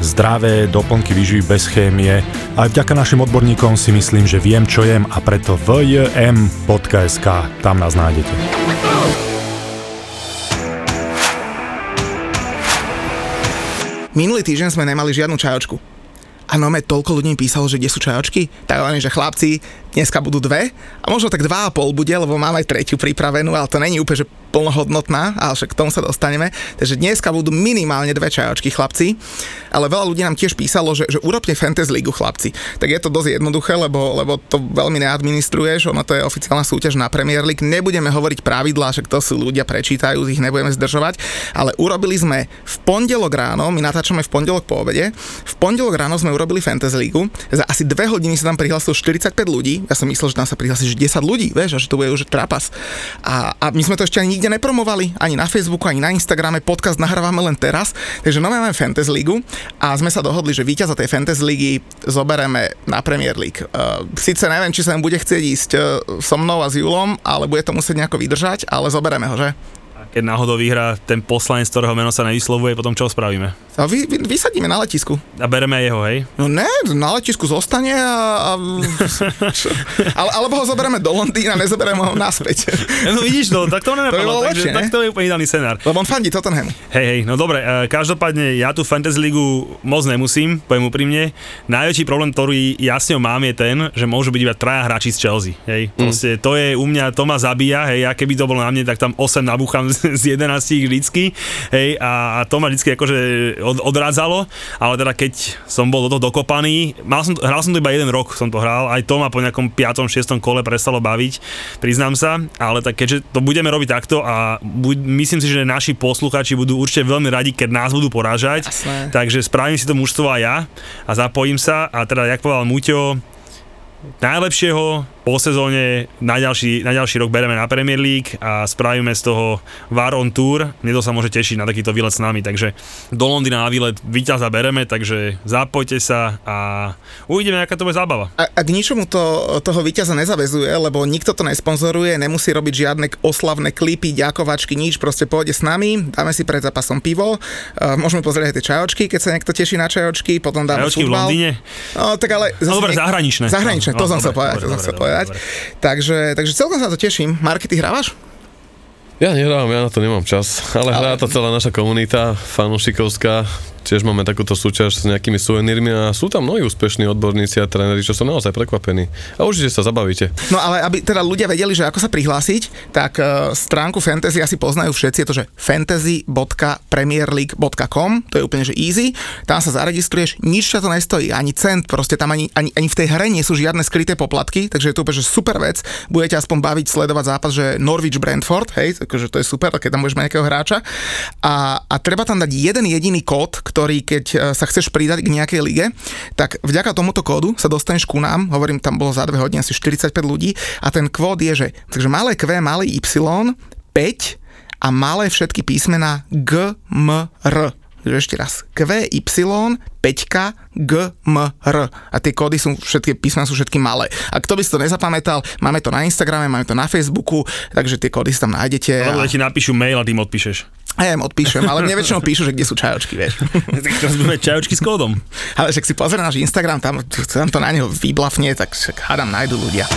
zdravé doplnky výživy bez chémie. Aj vďaka našim odborníkom si myslím, že viem, čo jem a preto vjm.sk, tam nás nájdete. Minulý týždeň sme nemali žiadnu čajočku. A no toľko ľudí písalo, že kde sú čajočky, tak len, že chlapci, dneska budú dve a možno tak dva a pol bude, lebo mám aj tretiu pripravenú, ale to není úplne, že plnohodnotná, ale však k tomu sa dostaneme. Takže dneska budú minimálne dve čajočky chlapci, ale veľa ľudí nám tiež písalo, že, že urobte Fantasy League chlapci. Tak je to dosť jednoduché, lebo, lebo to veľmi neadministruješ, ono to je oficiálna súťaž na Premier League. Nebudeme hovoriť pravidlá, že to sú ľudia, prečítajú, ich nebudeme zdržovať, ale urobili sme v pondelok ráno, my natáčame v pondelok po obede, v pondelok ráno sme urobili Fantasy League, za asi dve hodiny sa tam prihlásilo 45 ľudí, ja som myslel, že tam sa prihlási 10 ľudí, vieš, a že to bude už trapas. A, a my sme to ešte ani nikde nepromovali, ani na Facebooku, ani na Instagrame, podcast nahrávame len teraz, takže no máme Fantasy League a sme sa dohodli, že víťaza tej Fantasy League zobereme na Premier League. Uh, Sice neviem, či sa bude chcieť ísť uh, so mnou a s Julom, ale bude to musieť nejako vydržať, ale zobereme ho, že? Keď náhodou vyhrá ten poslanec, ktorého meno sa nevyslovuje, potom čo spravíme? A vy, vy, vysadíme na letisku. A bereme jeho, hej? No ne, na letisku zostane a... a ale, alebo ho zoberieme do Londýna, nezoberieme ho naspäť. No vidíš to, tak to nenapadlo, To by takže, lepšie, tak to je úplne ideálny scenár. Lebo on fandí Tottenhamu. Hej, hej, no dobre, e, každopádne ja tu Fantasy League moc nemusím, poviem úprimne. Najväčší problém, ktorý ja s ňou mám, je ten, že môžu byť iba traja hráči z Chelsea, hej. Proste to je u mňa, to ma zabíja, hej, ja keby to bolo na mne, tak tam 8 nabúcham z 11 vždycky, hej, a, a to ma vždycky akože od, odrádzalo, ale teda keď som bol do toho dokopaný, mal som, hral som to iba jeden rok, som to hral, aj to ma po nejakom 5. 6. kole prestalo baviť, priznám sa, ale tak keďže to budeme robiť takto a buď, myslím si, že naši posluchači budú určite veľmi radi, keď nás budú porážať, Jasné. takže spravím si to mužstvo aj ja a zapojím sa a teda, jak povedal Muťo, najlepšieho po sezóne na ďalší, na ďalší rok bereme na Premier League a spravíme z toho Var on Tour. Mne to sa môže tešiť na takýto výlet s nami, takže do Londýna na výlet víťaza bereme, takže zapojte sa a uvidíme, aká to bude zábava. A, a k ničomu to, toho víťaza nezavezuje, lebo nikto to nesponzoruje, nemusí robiť žiadne oslavné klipy, ďakovačky, nič, proste pôjde s nami, dáme si pred zápasom pivo, uh, môžeme pozrieť aj tie čajočky, keď sa niekto teší na čajočky, potom dáme Čajočky v futbal. Londýne? No, tak ale... No dobre, zahraničné. Zahraničné, No, to no, som dobre, povedať, to povedať. dobre. Takže, takže celkom sa na to teším. Marky, ty hrávaš? Ja nehrám, ja na to nemám čas, ale, ale... hrá to celá naša komunita fanúšikovská. Tiež máme takúto súťaž s nejakými suvenírmi a sú tam mnohí úspešní odborníci a tréneri, čo sú naozaj prekvapení. A určite sa zabavíte. No ale aby teda ľudia vedeli, že ako sa prihlásiť, tak uh, stránku Fantasy asi poznajú všetci, je to, že fantasy.premierleague.com, to je úplne, že easy, tam sa zaregistruješ, nič ťa to nestojí, ani cent, proste tam ani, ani, ani v tej hre nie sú žiadne skryté poplatky, takže je to úplne, že super vec, budete aspoň baviť sledovať zápas, že Norwich Brentford, hej, takže to je super, keď tam budeš mať nejakého hráča a, a treba tam dať jeden jediný kód, ktorý keď e, sa chceš pridať k nejakej lige, tak vďaka tomuto kódu sa dostaneš ku nám, hovorím, tam bolo za dve hodiny asi 45 ľudí a ten kód je, že takže malé Q, malý Y, 5 a malé všetky písmená G, M, R. Takže ešte raz. Q, Y, 5, G, M, R. A tie kódy sú všetky, písmená sú všetky malé. A kto by si to nezapamätal, máme to na Instagrame, máme to na Facebooku, takže tie kódy si tam nájdete. Alebo A, ti napíšu mail a tým odpíšeš. A ja im odpíšem, ale mne väčšinou píšu, že kde sú čajočky, vieš. tak teraz budeme čajočky s kódom. Ale však si pozrie náš Instagram, tam, tam to na neho vyblafne, tak však hádam nájdu ľudia.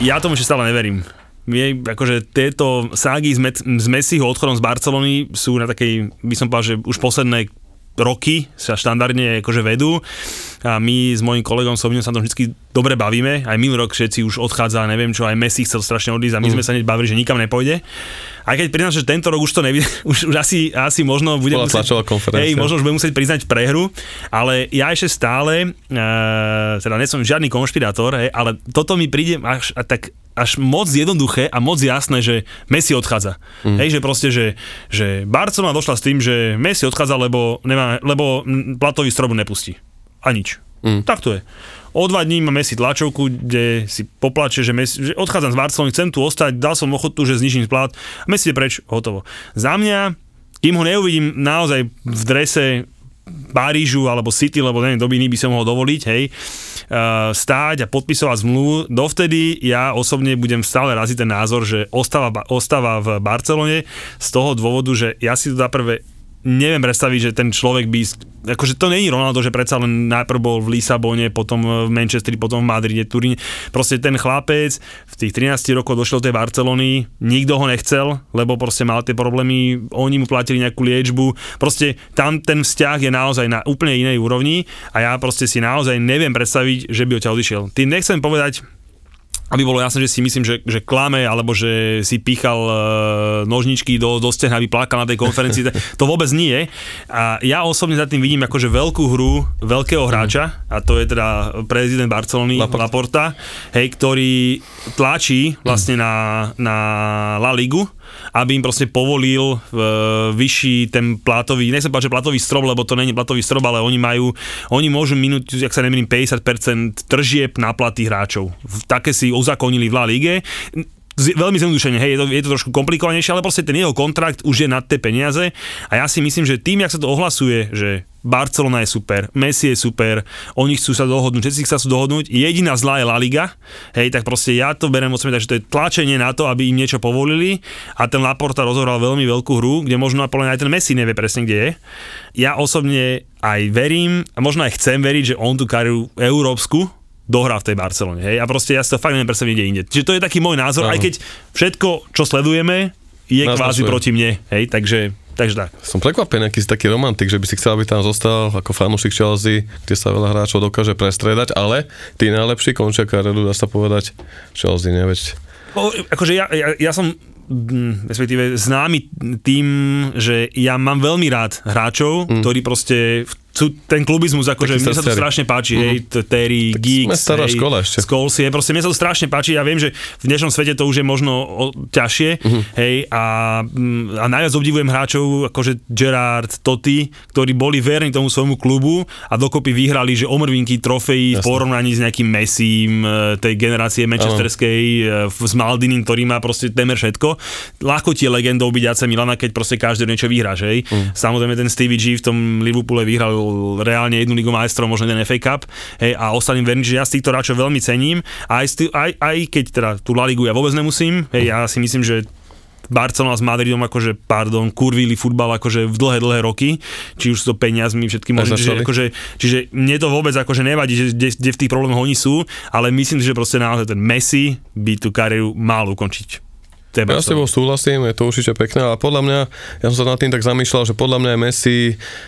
Ja tomu ešte stále neverím. Mie, akože tieto ságy z, Met, z Messiho odchodom z Barcelony sú na takej, by som povedal, že už posledné roky sa štandardne akože vedú. A my s mojím kolegom Sobinom sa to vždy dobre bavíme. Aj minulý rok všetci už odchádza, neviem čo, aj Messi chcel strašne odísť a my mm. sme sa hneď bavili, že nikam nepôjde. Aj keď priznám, že tento rok už to nevidí, už, už asi, asi možno bude Bola musieť, hej, možno už bude musieť priznať prehru, ale ja ešte stále, uh, teda nie som žiadny konšpirátor, hej, ale toto mi príde až a tak až moc jednoduché a moc jasné, že Messi odchádza. Mm. Hej, že proste, že, že Barcelona došla s tým, že Messi odchádza, lebo, nemá, lebo platový strop nepustí. A nič. Mm. Tak to je. O dva dní má Messi tlačovku, kde si poplače, že, Messi, že odchádzam z Barcelony, chcem tu ostať, dal som ochotu, že znižím plat. A Messi je preč, hotovo. Za mňa, kým ho neuvidím naozaj v drese Parížu alebo City, lebo neviem, do by som mohol dovoliť, hej, uh, stáť a podpisovať zmluvu, dovtedy ja osobne budem stále raziť ten názor, že ostáva, ostáva v Barcelone z toho dôvodu, že ja si to prvé neviem predstaviť, že ten človek by, akože to není Ronaldo, že predsa len najprv bol v Lisabone, potom v Manchesteri, potom v Madride, Turíne. Proste ten chlapec v tých 13 rokoch došiel do tej Barcelony, nikto ho nechcel, lebo proste mal tie problémy, oni mu platili nejakú liečbu. Proste tam ten vzťah je naozaj na úplne inej úrovni a ja proste si naozaj neviem predstaviť, že by odtiaľ odišiel. Tým nechcem povedať, aby bolo jasné, že si myslím, že, že klame, alebo že si pýchal uh, nožničky do, do stehna, aby plakal na tej konferencii, to vôbec nie. A ja osobne za tým vidím akože veľkú hru veľkého hráča, a to je teda prezident Barcelony, Laporta, Laporta hej, ktorý tlačí vlastne na, na La Ligu, aby im proste povolil uh, vyšší ten platový, nechcem povedať, že platový strop, lebo to není platový strop, ale oni majú, oni môžu minúť, ak sa nemýlim, 50% tržieb na platy hráčov. Také si uzakonili v La Lige veľmi zjednodušene, hej, je to, je to trošku komplikovanejšie, ale proste ten jeho kontrakt už je nad tie peniaze a ja si myslím, že tým, jak sa to ohlasuje, že Barcelona je super, Messi je super, oni chcú sa dohodnúť, všetci sa chcú dohodnúť, jediná zlá je La Liga, hej, tak proste ja to berem od sebe, že to je tlačenie na to, aby im niečo povolili a ten Laporta rozohral veľmi veľkú hru, kde možno aj ten Messi nevie presne, kde je. Ja osobne aj verím, a možno aj chcem veriť, že on tú kariéru európsku dohrá v tej Barcelone. Hej? A proste ja si to fakt neviem predstaviť kde inde. Čiže to je taký môj názor, uh-huh. aj keď všetko, čo sledujeme, je Nás kvázi proti mne. Hej? Takže Takže tak. Som prekvapený, aký si taký romantik, že by si chcel, aby tam zostal ako fanúšik Chelsea, kde sa veľa hráčov dokáže prestredať, ale tí najlepší končia kariéru, dá sa povedať, Chelsea, neveď. Akože ja, ja, ja som respektíve známy tým, že ja mám veľmi rád hráčov, mm. ktorí proste v sú ten klubizmus, akože mne sa to strašne páči, uh-huh. hej, Terry, tak Geeks, stará hej, škola ešte. Scholes, je, proste mne sa to strašne páči, ja viem, že v dnešnom svete to už je možno o, ťažšie, uh-huh. hej, a, a najviac obdivujem hráčov, akože Gerard, Totti, ktorí boli verní tomu svojmu klubu a dokopy vyhrali, že omrvinky trofejí v porovnaní s nejakým Messim e, tej generácie manchesterskej uh-huh. s Maldinim, ktorý má proste temer všetko. Ľahko ti je legendou byť AC Milana, keď proste každý niečo vyhráš, hej. Uh-huh. Samozrejme ten Stevie G v tom Liverpoole vyhral reálne jednu ligu majstrov, možno jeden FA Cup, hej, a ostatným verím, že ja z týchto hráčov veľmi cením, aj, sti, aj, aj keď teda tú La Ligu ja vôbec nemusím, hej, ja si myslím, že Barcelona s Madridom akože, pardon, kurvili futbal akože v dlhé, dlhé roky, či už sú to peniazmi, všetky možné, čiže, akože, čiže mne to vôbec akože nevadí, že kde, kde v tých problémoch oni sú, ale myslím si, že proste naozaj ten Messi by tú kariéru mal ukončiť. Teba ja s tebou súhlasím, je to určite pekné, ale podľa mňa, ja som sa nad tým tak zamýšľal, že podľa mňa je Messi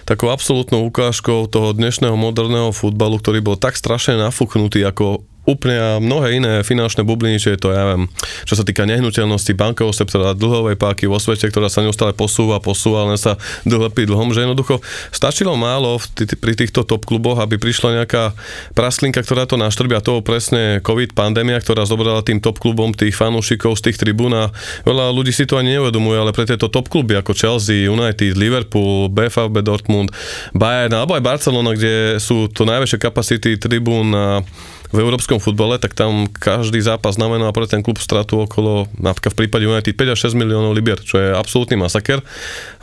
takou absolútnou ukážkou toho dnešného moderného futbalu, ktorý bol tak strašne nafúknutý ako úplne a mnohé iné finančné bubliny, či to, ja viem, čo sa týka nehnuteľnosti, bankového sektora, dlhovej páky vo svete, ktorá sa neustále posúva, posúva, len sa dlhopí dlhom, že jednoducho stačilo málo v t- pri týchto top kluboch, aby prišla nejaká praslinka, ktorá to naštrbia, to presne COVID pandémia, ktorá zobrala tým top klubom tých fanúšikov z tých tribún a veľa ľudí si to ani neuvedomuje, ale pre tieto top kluby ako Chelsea, United, Liverpool, BFB Dortmund, Bayern alebo aj Barcelona, kde sú to najväčšie kapacity tribún a v európskom futbale, tak tam každý zápas znamená pre ten klub stratu okolo, napríklad v prípade United 5 až 6 miliónov libier, čo je absolútny masaker.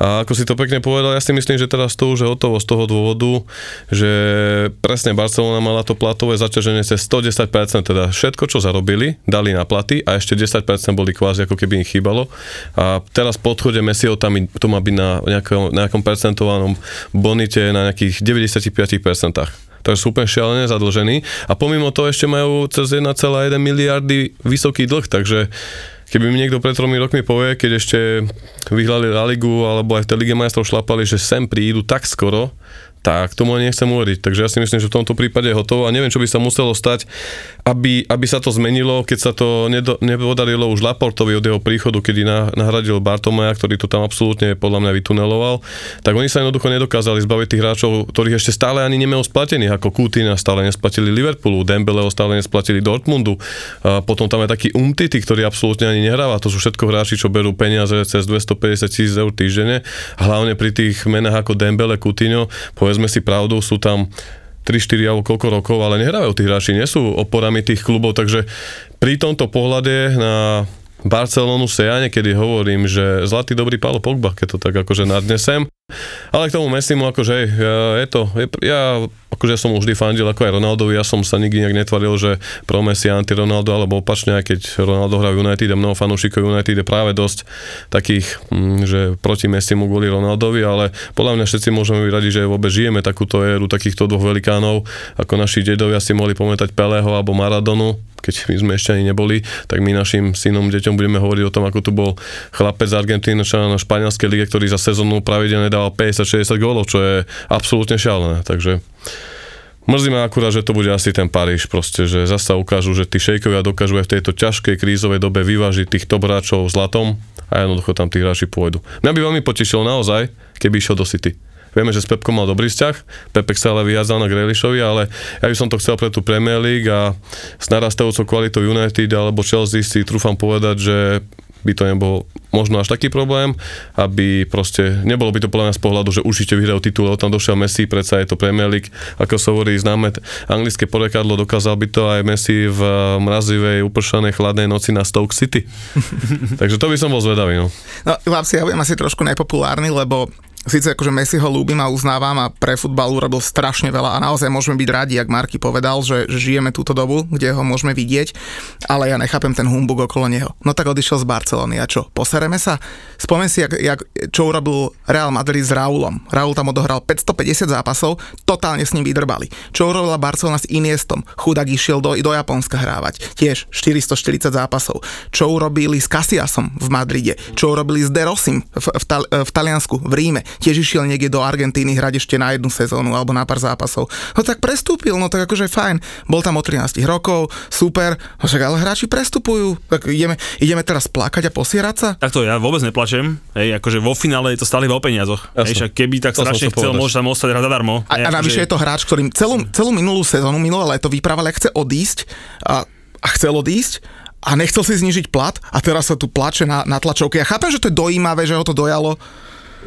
A ako si to pekne povedal, ja si myslím, že teraz to už je hotovo z toho dôvodu, že presne Barcelona mala to platové zaťaženie cez 110%, teda všetko, čo zarobili, dali na platy a ešte 10% boli kvázi ako keby im chýbalo. A teraz po odchode Messiho tam to má byť na nejakom, nejakom percentovanom bonite na nejakých 95% takže sú úplne šialené zadlžení a pomimo toho ešte majú cez 1,1 miliardy vysoký dlh, takže keby mi niekto pred tromi rokmi povie, keď ešte vyhľali La Ligu alebo aj v tej Lige majstrov šlapali, že sem prídu tak skoro, tak tomu ani nechcem uveriť. Takže ja si myslím, že v tomto prípade je hotovo a neviem, čo by sa muselo stať, aby, aby sa to zmenilo, keď sa to nedo, nepodarilo už Laportovi od jeho príchodu, kedy na, nahradil Bartomaja, ktorý to tam absolútne podľa mňa vytuneloval, tak oni sa jednoducho nedokázali zbaviť tých hráčov, ktorých ešte stále ani nemajú splatených, ako Kutina stále nesplatili Liverpoolu, Dembeleho stále nesplatili Dortmundu, a potom tam je taký Umtity, ktorý absolútne ani nehráva, to sú všetko hráči, čo berú peniaze cez 250 tisíc eur týždenne, hlavne pri tých menách ako Dembele, Coutinho, povedzme si pravdu, sú tam 3-4 alebo koľko rokov, ale nehrávajú tí hráči, nie sú oporami tých klubov, takže pri tomto pohľade na Barcelonu sa ja niekedy hovorím, že zlatý dobrý Paulo Pogba, keď to tak akože nadnesem. Ale k tomu Messimu, akože hej, je to, je, ja akože som vždy fandil ako aj Ronaldovi, ja som sa nikdy nejak netvaril, že pro Messi anti-Ronaldo, alebo opačne, aj keď Ronaldo hrá v United a mnoho fanúšikov United je práve dosť takých, mm, že proti Messimu kvôli Ronaldovi, ale podľa mňa všetci môžeme byť radi, že vôbec žijeme takúto éru takýchto dvoch velikánov, ako naši dedovia si mohli pamätať Peleho alebo Maradonu, keď my sme ešte ani neboli, tak my našim synom, deťom budeme hovoriť o tom, ako tu bol chlapec z Argentíny na španielskej lige, ktorý za sezónu pravidelne dával 50-60 gólov, čo je absolútne šialené. Takže Mrzí ma akurát, že to bude asi ten Paríž, proste, že zasa ukážu, že tí šejkovia dokážu aj v tejto ťažkej krízovej dobe vyvážiť tých top zlatom a jednoducho tam tí hráči pôjdu. Mňa by veľmi potešilo naozaj, keby išiel do City. Vieme, že s Pepkom mal dobrý vzťah, Pepek sa ale vyjazal na Grealishovi, ale ja by som to chcel pre tú Premier League a s narastajúcou kvalitou United alebo Chelsea si trúfam povedať, že by to nebol možno až taký problém, aby proste, nebolo by to podľa mňa z pohľadu, že určite vyhrajú titul, tam došiel Messi, predsa je to Premier League, ako sa hovorí, známe anglické porekadlo, dokázal by to aj Messi v mrazivej, upršanej, chladnej noci na Stoke City. Takže to by som bol zvedavý, no. No, chlapci, ja budem asi trošku nepopulárny, lebo Sice akože Messi ho ľúbim a uznávam a pre futbal urobil strašne veľa a naozaj môžeme byť radi, ak Marky povedal, že, že žijeme túto dobu, kde ho môžeme vidieť, ale ja nechápem ten humbug okolo neho. No tak odišiel z Barcelony a čo, posereme sa? Spomen si, jak, jak, čo urobil Real Madrid s Raulom. Raul tam odohral 550 zápasov, totálne s ním vydrbali. Čo urobila Barcelona s Iniestom? Chudák išiel do, do Japonska hrávať. Tiež 440 zápasov. Čo urobili s Casiasom v Madride? Čo urobili s Derosim v, v, v, v Taliansku, v Ríme? Tiež išiel niekde do Argentíny hrať ešte na jednu sezónu alebo na pár zápasov. No tak prestúpil, no tak akože fajn. Bol tam od 13 rokov, super, no však ale hráči prestupujú. Tak ideme, ideme teraz plakať a posierať sa? Takto ja vôbec neplačem, hej, akože vo finále je to stále o peniazoch. Hej, však keby tak To strašne chcel chcel, povedať. môže tam ostať hrať zadarmo. A, hej, a navyše akože- je to hráč, ktorým celú, celú minulú sezónu, minulé leto vyprával, ak chce odísť a, a chcel odísť a nechcel si znižiť plat a teraz sa tu plače na, na tlačovke. Ja chápem, že to je dojímavé, že ho to dojalo.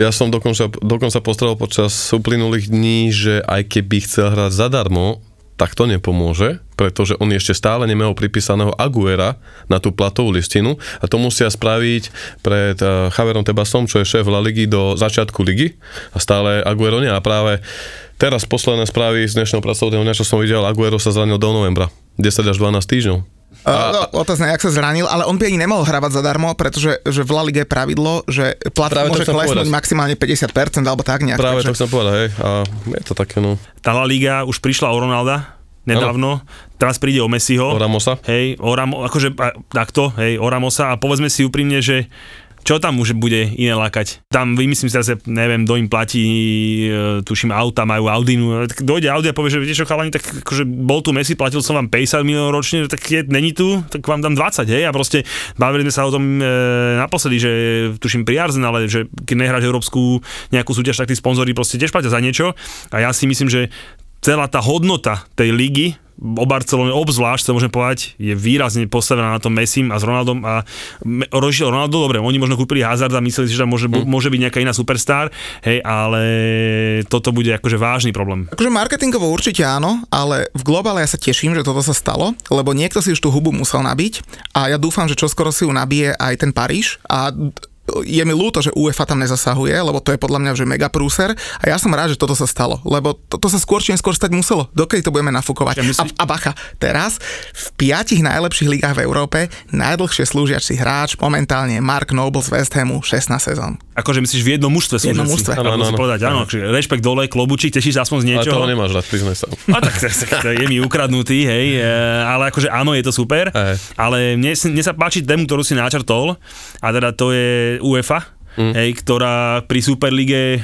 Ja som dokonca, dokonca postrel počas uplynulých dní, že aj keby chcel hrať zadarmo, tak to nepomôže, pretože on ešte stále nemá pripísaného Aguera na tú platovú listinu a to musia spraviť pred uh, Javerom Tebasom, čo je šéf La Ligy do začiatku ligy a stále Aguero nie a práve teraz posledné správy z dnešného pracovného dňa, čo som videl, Aguero sa zranil do novembra, 10 až 12 týždňov. A, no, otázne, jak sa zranil, ale on by ani nemohol hrávať zadarmo, pretože že v La Ligue je pravidlo, že plat Práve to môže klesnúť povedať. maximálne 50% alebo tak nejak. Práve to takže, chcem povedať, hej, a je to také, no, Tá La Liga už prišla o Ronalda nedávno, teraz príde o Messiho. o Ramosa. Hej, o Ramo, akože a, takto, hej, o Ramosa a povedzme si úprimne, že čo tam už bude iné lákať? Tam vymyslím si teraz, neviem, kto im platí, e, tuším, auta, majú Audinu, tak dojde Audi a povie, že viete čo, chalani, tak akože bol tu Messi, platil som vám 50 miliónov ročne, tak keď není tu, tak vám dám 20, hej, a proste bavili sme sa o tom e, naposledy, že tuším pri Arsenale, že keď nehráš európsku nejakú súťaž, tak tí sponzori proste tiež platia za niečo. A ja si myslím, že celá tá hodnota tej ligy o Barcelone obzvlášť, to môžem povedať, je výrazne postavená na tom Messim a s Ronaldom a Rožil Ronaldo, dobre, oni možno kúpili Hazard a mysleli si, že tam môže, mm. môže byť nejaká iná superstar, hej, ale toto bude akože vážny problém. Akože marketingovo určite áno, ale v globále ja sa teším, že toto sa stalo, lebo niekto si už tú hubu musel nabiť a ja dúfam, že čoskoro si ju nabije aj ten Paríž a je mi ľúto, že UEFA tam nezasahuje, lebo to je podľa mňa že mega prúser a ja som rád, že toto sa stalo, lebo toto sa skôr či neskôr stať muselo. Dokedy to budeme nafúkovať? Ja myslím- A, a bacha, teraz v piatich najlepších ligách v Európe najdlhšie slúžiaci hráč momentálne je Mark Noble z West Hamu 16 sezón. Akože myslíš v jednom mužstve sú jednom mužstve. Áno, Áno, povedať, áno, akože rešpekt dole, klobučík, tešíš sa aspoň z Ale niečoho. toho nemáš rád, priznaj sa. A tak to, to je mi ukradnutý, hej, e, ale akože áno, je to super, Hej. ale mne, mne sa páči tému, ktorú si načrtol, a teda to je UEFA, mm. hej, ktorá pri Superlige, e,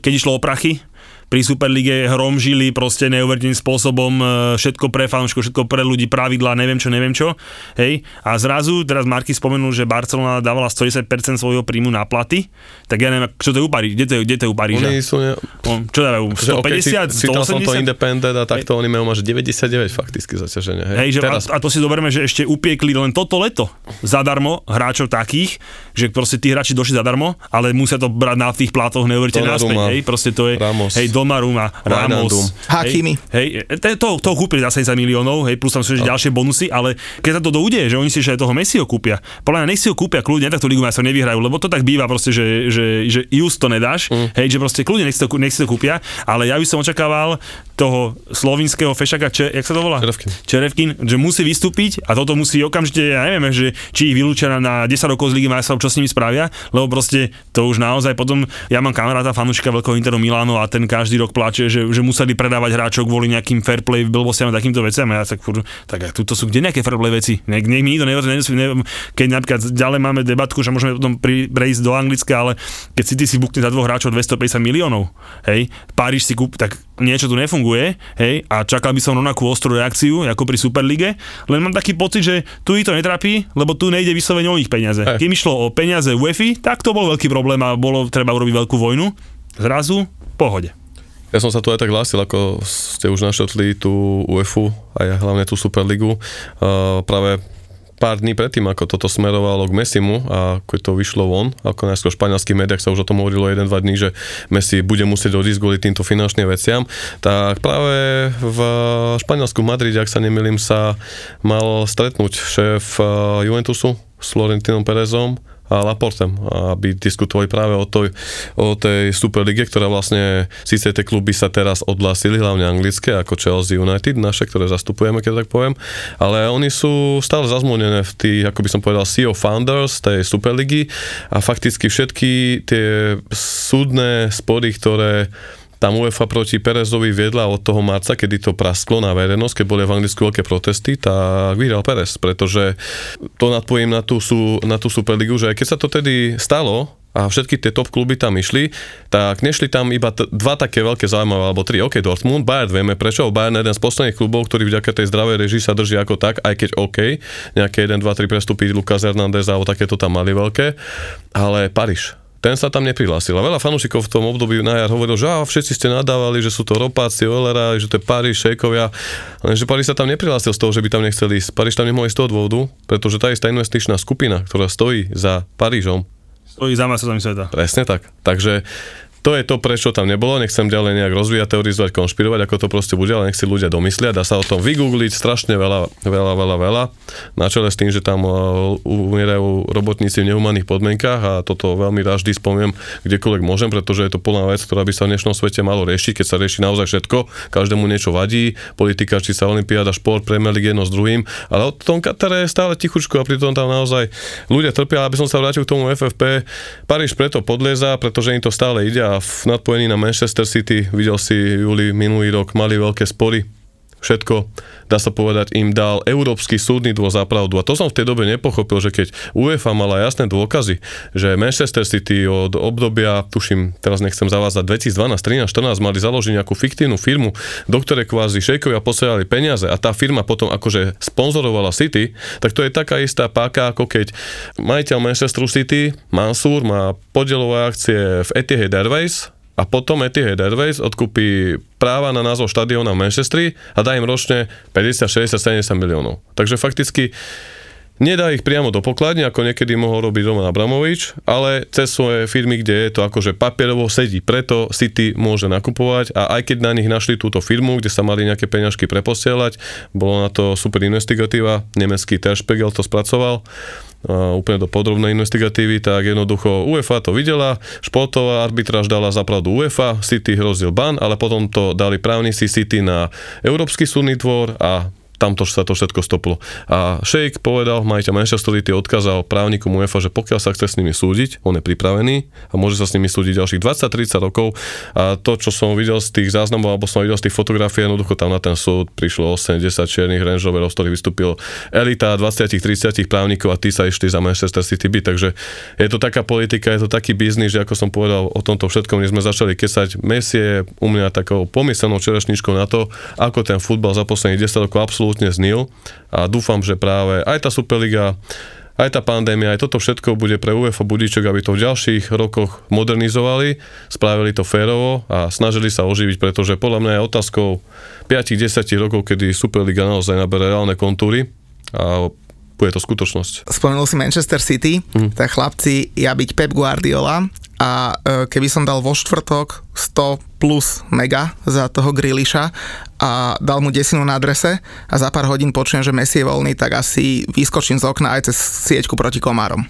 keď išlo o prachy, pri Superlige hromžili proste neuveriteľným spôsobom e, všetko pre fanúškov, všetko pre ľudí, pravidlá, neviem čo, neviem čo. Hej. A zrazu, teraz Marky spomenul, že Barcelona dávala 110% svojho príjmu na platy, tak ja neviem, čo to je u Paríž, kde to je, kde to je u Paríža? Oni sú... Ne... On, čo dávajú? Že, okay, 150, si, čítal som to 180? Independent a takto oni majú máš 99 fakticky zaťaženie. Hej, Hej, že Teraz, a, a to si zoberme, že ešte upiekli len toto leto zadarmo hráčov takých, že proste tí hráči došli zadarmo, ale musia to brať na tých plátoch neuveriteľne naspäť. Hej, proste to je, Ramos, hej, Donnarumma, Ramos. Hakimi. Hej, hej to, to, kúpili za 70 miliónov, hej, plus tam sú ešte ďalšie bonusy, ale keď sa to doudeje, že oni si ešte aj toho Messiho kúpia, podľa mňa nech si ho kúpia kľudne, tak to ligu sa nevyhrajú, lebo to tak býva proste, že, že, že just to nedáš, mm. hej, že proste kľudne nech si, to, nech si to kúpia, ale ja by som očakával toho slovinského fešaka, če, jak sa to volá? Čerevkin. Čerevkin, že musí vystúpiť a toto musí okamžite, ja neviem, že či ich vylúčia na 10 rokov z Ligy majstrov, čo s nimi spravia, lebo proste to už naozaj potom, ja mám kamaráta fanúšika veľkého Interu Milánu a ten každý rok plače, že, že museli predávať hráčov kvôli nejakým fair play blbostiam a takýmto veciam. A ja tak, furt, tak tuto sú kde nejaké fair play veci? Nech, nech mi to neviem, neviem, keď napríklad ďalej máme debatku, že môžeme potom pri, prejsť do Anglicka, ale keď City si bukne za dvoch hráčov 250 miliónov, hej, Paríž si kúp, tak niečo tu nefunguje, hej, a čakal by som rovnakú ostrú reakciu ako pri Superlige, len mám taký pocit, že tu ich to netrapí, lebo tu nejde vyslovene o ich peniaze. Hej. Keď išlo o peniaze UEFI, tak to bol veľký problém a bolo treba urobiť veľkú vojnu. Zrazu pohode. Ja som sa tu aj tak hlásil, ako ste už našetli tú UEFu a hlavne tú Superligu. Uh, práve pár dní predtým, ako toto smerovalo k Messimu a keď to vyšlo von, ako najskôr v španielských médiách sa už o tom hovorilo 1-2 dní, že Messi bude musieť odísť kvôli týmto finančným veciam, tak práve v Španielsku v Madride, ak sa nemýlim, sa mal stretnúť šéf uh, Juventusu s Florentinom Perezom Laportem, aby diskutovali práve o, toj, o tej Superlige, ktorá vlastne, síce tie kluby sa teraz odhlásili, hlavne anglické, ako Chelsea United, naše, ktoré zastupujeme, keď tak poviem, ale oni sú stále zazmúnené v tých, ako by som povedal, CEO Founders tej Superligy a fakticky všetky tie súdne spory, ktoré tam UEFA proti Perezovi viedla od toho marca, kedy to prasklo na verejnosť, keď boli v Anglicku veľké protesty, tak vyhral Perez, pretože to nadpojím na tú, sú, na tú Superligu, že keď sa to tedy stalo, a všetky tie top kluby tam išli, tak nešli tam iba t- dva také veľké zaujímavé, alebo tri, OK, Dortmund, Bayern, vieme prečo, Bayern je jeden z posledných klubov, ktorý vďaka tej zdravej režii sa drží ako tak, aj keď OK, nejaké 1, 2, 3 prestupy Lucas Hernandez alebo takéto tam mali veľké, ale Paríž, ten sa tam neprihlásil. A veľa fanúšikov v tom období na jar hovoril, že á, všetci ste nadávali, že sú to ropáci, Oelera, že to je Paríž, šejkovia. Lenže Paríž sa tam neprihlásil z toho, že by tam nechceli ísť. Paríž tam nemohol ísť z toho dôvodu, pretože tá istá investičná skupina, ktorá stojí za Parížom, Stojí za majstrovstvami sveta. presne tak. Takže to je to, prečo tam nebolo. Nechcem ďalej nejak rozvíjať, teorizovať, konšpirovať, ako to proste bude, ale nech si ľudia domyslia. Dá sa o tom vygoogliť strašne veľa, veľa, veľa, veľa. Na čele s tým, že tam uh, umierajú robotníci v nehumaných podmienkach a toto veľmi rád vždy spomiem, kdekoľvek môžem, pretože je to plná vec, ktorá by sa v dnešnom svete malo riešiť, keď sa rieši naozaj všetko. Každému niečo vadí, politika, či sa olimpiáda, šport, Premier League jedno s druhým, ale o tom Katare je stále tichučko a pritom tam naozaj ľudia trpia. Aby som sa vrátil k tomu FFP, Paríž preto podlieza, pretože im to stále ide a v nadpojení na Manchester City, videl si júli minulý rok, mali veľké spory. Všetko, dá sa povedať, im dal Európsky súdny dvor za pravdu. A to som v tej dobe nepochopil, že keď UEFA mala jasné dôkazy, že Manchester City od obdobia, tuším, teraz nechcem zavázať, 2012, 13, 14 mali založiť nejakú fiktívnu firmu, do ktorej kvázi šejkovia posielali peniaze a tá firma potom akože sponzorovala City, tak to je taká istá páka, ako keď majiteľ Manchester City, Mansur, má podielové akcie v Etihad Airways, a potom Etihad Airways odkúpi práva na názov štadióna v Manchestri a dá im ročne 50, 60, 70 miliónov. Takže fakticky Nedá ich priamo do pokladne, ako niekedy mohol robiť Roman Abramovič, ale cez svoje firmy, kde je to akože papierovo sedí. Preto City môže nakupovať a aj keď na nich našli túto firmu, kde sa mali nejaké peňažky preposielať, bolo na to super investigatíva, nemecký Terspiegel to spracoval, úplne do podrobnej investigatívy, tak jednoducho UEFA to videla, športová arbitráž dala zapravdu UEFA, City hrozil ban, ale potom to dali právnici City na Európsky súdny dvor a tamto sa to všetko stoplo. A Sheik povedal, majiteľ Manchester City odkázal právnikom UEFA, že pokiaľ sa chce s nimi súdiť, on je pripravený a môže sa s nimi súdiť ďalších 20-30 rokov. A to, čo som videl z tých záznamov, alebo som videl z tých fotografií, jednoducho tam na ten súd prišlo 80 čiernych Range Roverov, z ktorých vystúpilo elita 20-30 právnikov a tí sa išli za Manchester City byť. Takže je to taká politika, je to taký biznis, že ako som povedal o tomto všetkom, sme začali kesať. Messi je u mňa takou pomyselnou čerešničkou na to, ako ten futbal za posledných 10 rokov absolútne znil a dúfam, že práve aj tá Superliga aj tá pandémia, aj toto všetko bude pre UEFA budičok, aby to v ďalších rokoch modernizovali, spravili to férovo a snažili sa oživiť, pretože podľa mňa je otázkou 5-10 rokov, kedy Superliga naozaj nabere reálne kontúry a bude to skutočnosť. Spomenul si Manchester City, mm. tak chlapci, ja byť Pep Guardiola a e, keby som dal vo štvrtok 100 plus mega za toho Griliša a dal mu desinu na adrese a za pár hodín počujem, že Messi je voľný, tak asi vyskočím z okna aj cez sieťku proti komárom.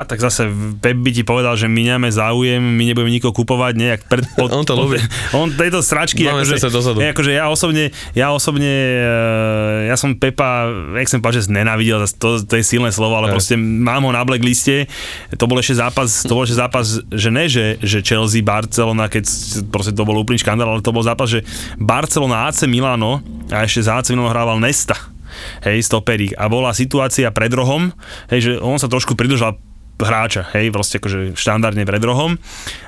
A tak zase Pep by ti povedal, že nemáme záujem, my nebudeme nikoho kupovať, nejak pred, pod, on to ľúbi. On tejto sračky, akože, akože ja osobne, ja osobne, eh, ja som Pepa, jak som páč, že nenávidel, to, to je silné slovo, ale Aj. proste mám ho na blackliste, to bol ešte zápas, to bol ešte zápas, že ne, že, že Chelsea, Barcelona, keď proste to bol úplný škandál, ale to bol zápas, že Barcelona, AC Milano a ešte za AC Milano hrával Nesta hej, stoperík. A bola situácia pred rohom, hej, že on sa trošku pridržal hráča, hej, proste akože štandardne pred rohom.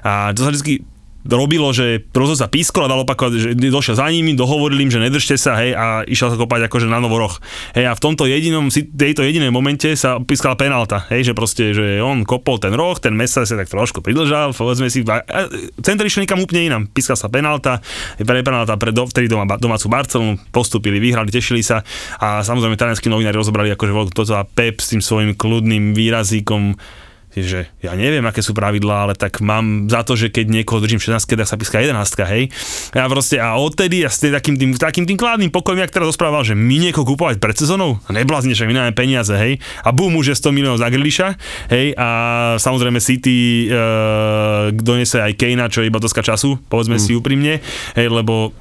A to sa vždy robilo, že rozhod sa pískol a dal opakovať, že došiel za nimi, dohovorili im, že nedržte sa, hej, a išiel sa kopať akože na novoroch. Hej, a v tomto jedinom, tejto jedinej momente sa pískala penálta, hej, že proste, že on kopol ten roh, ten mesa sa tak trošku pridlžal, povedzme si, a centr išiel nikam úplne inám, pískala sa penálta, pre penálta pre do, vtedy doma, domácu Barcelonu, postupili, vyhrali, tešili sa a samozrejme talianskí novinári rozobrali akože toto a Pep s tým svojim kľudným výrazíkom že ja neviem, aké sú pravidlá, ale tak mám za to, že keď niekoho držím 16, tak sa píska 11, hej. Ja proste, a odtedy ja s takým tým, takým tým kladným pokojom, jak teraz rozprával, že my niekoho kúpovať pred sezónou, neblázni, že my máme peniaze, hej. A bum, už je 100 miliónov za Griliša, hej. A samozrejme City e, donese aj Kejna, čo je iba doska času, povedzme mm. si úprimne, hej, lebo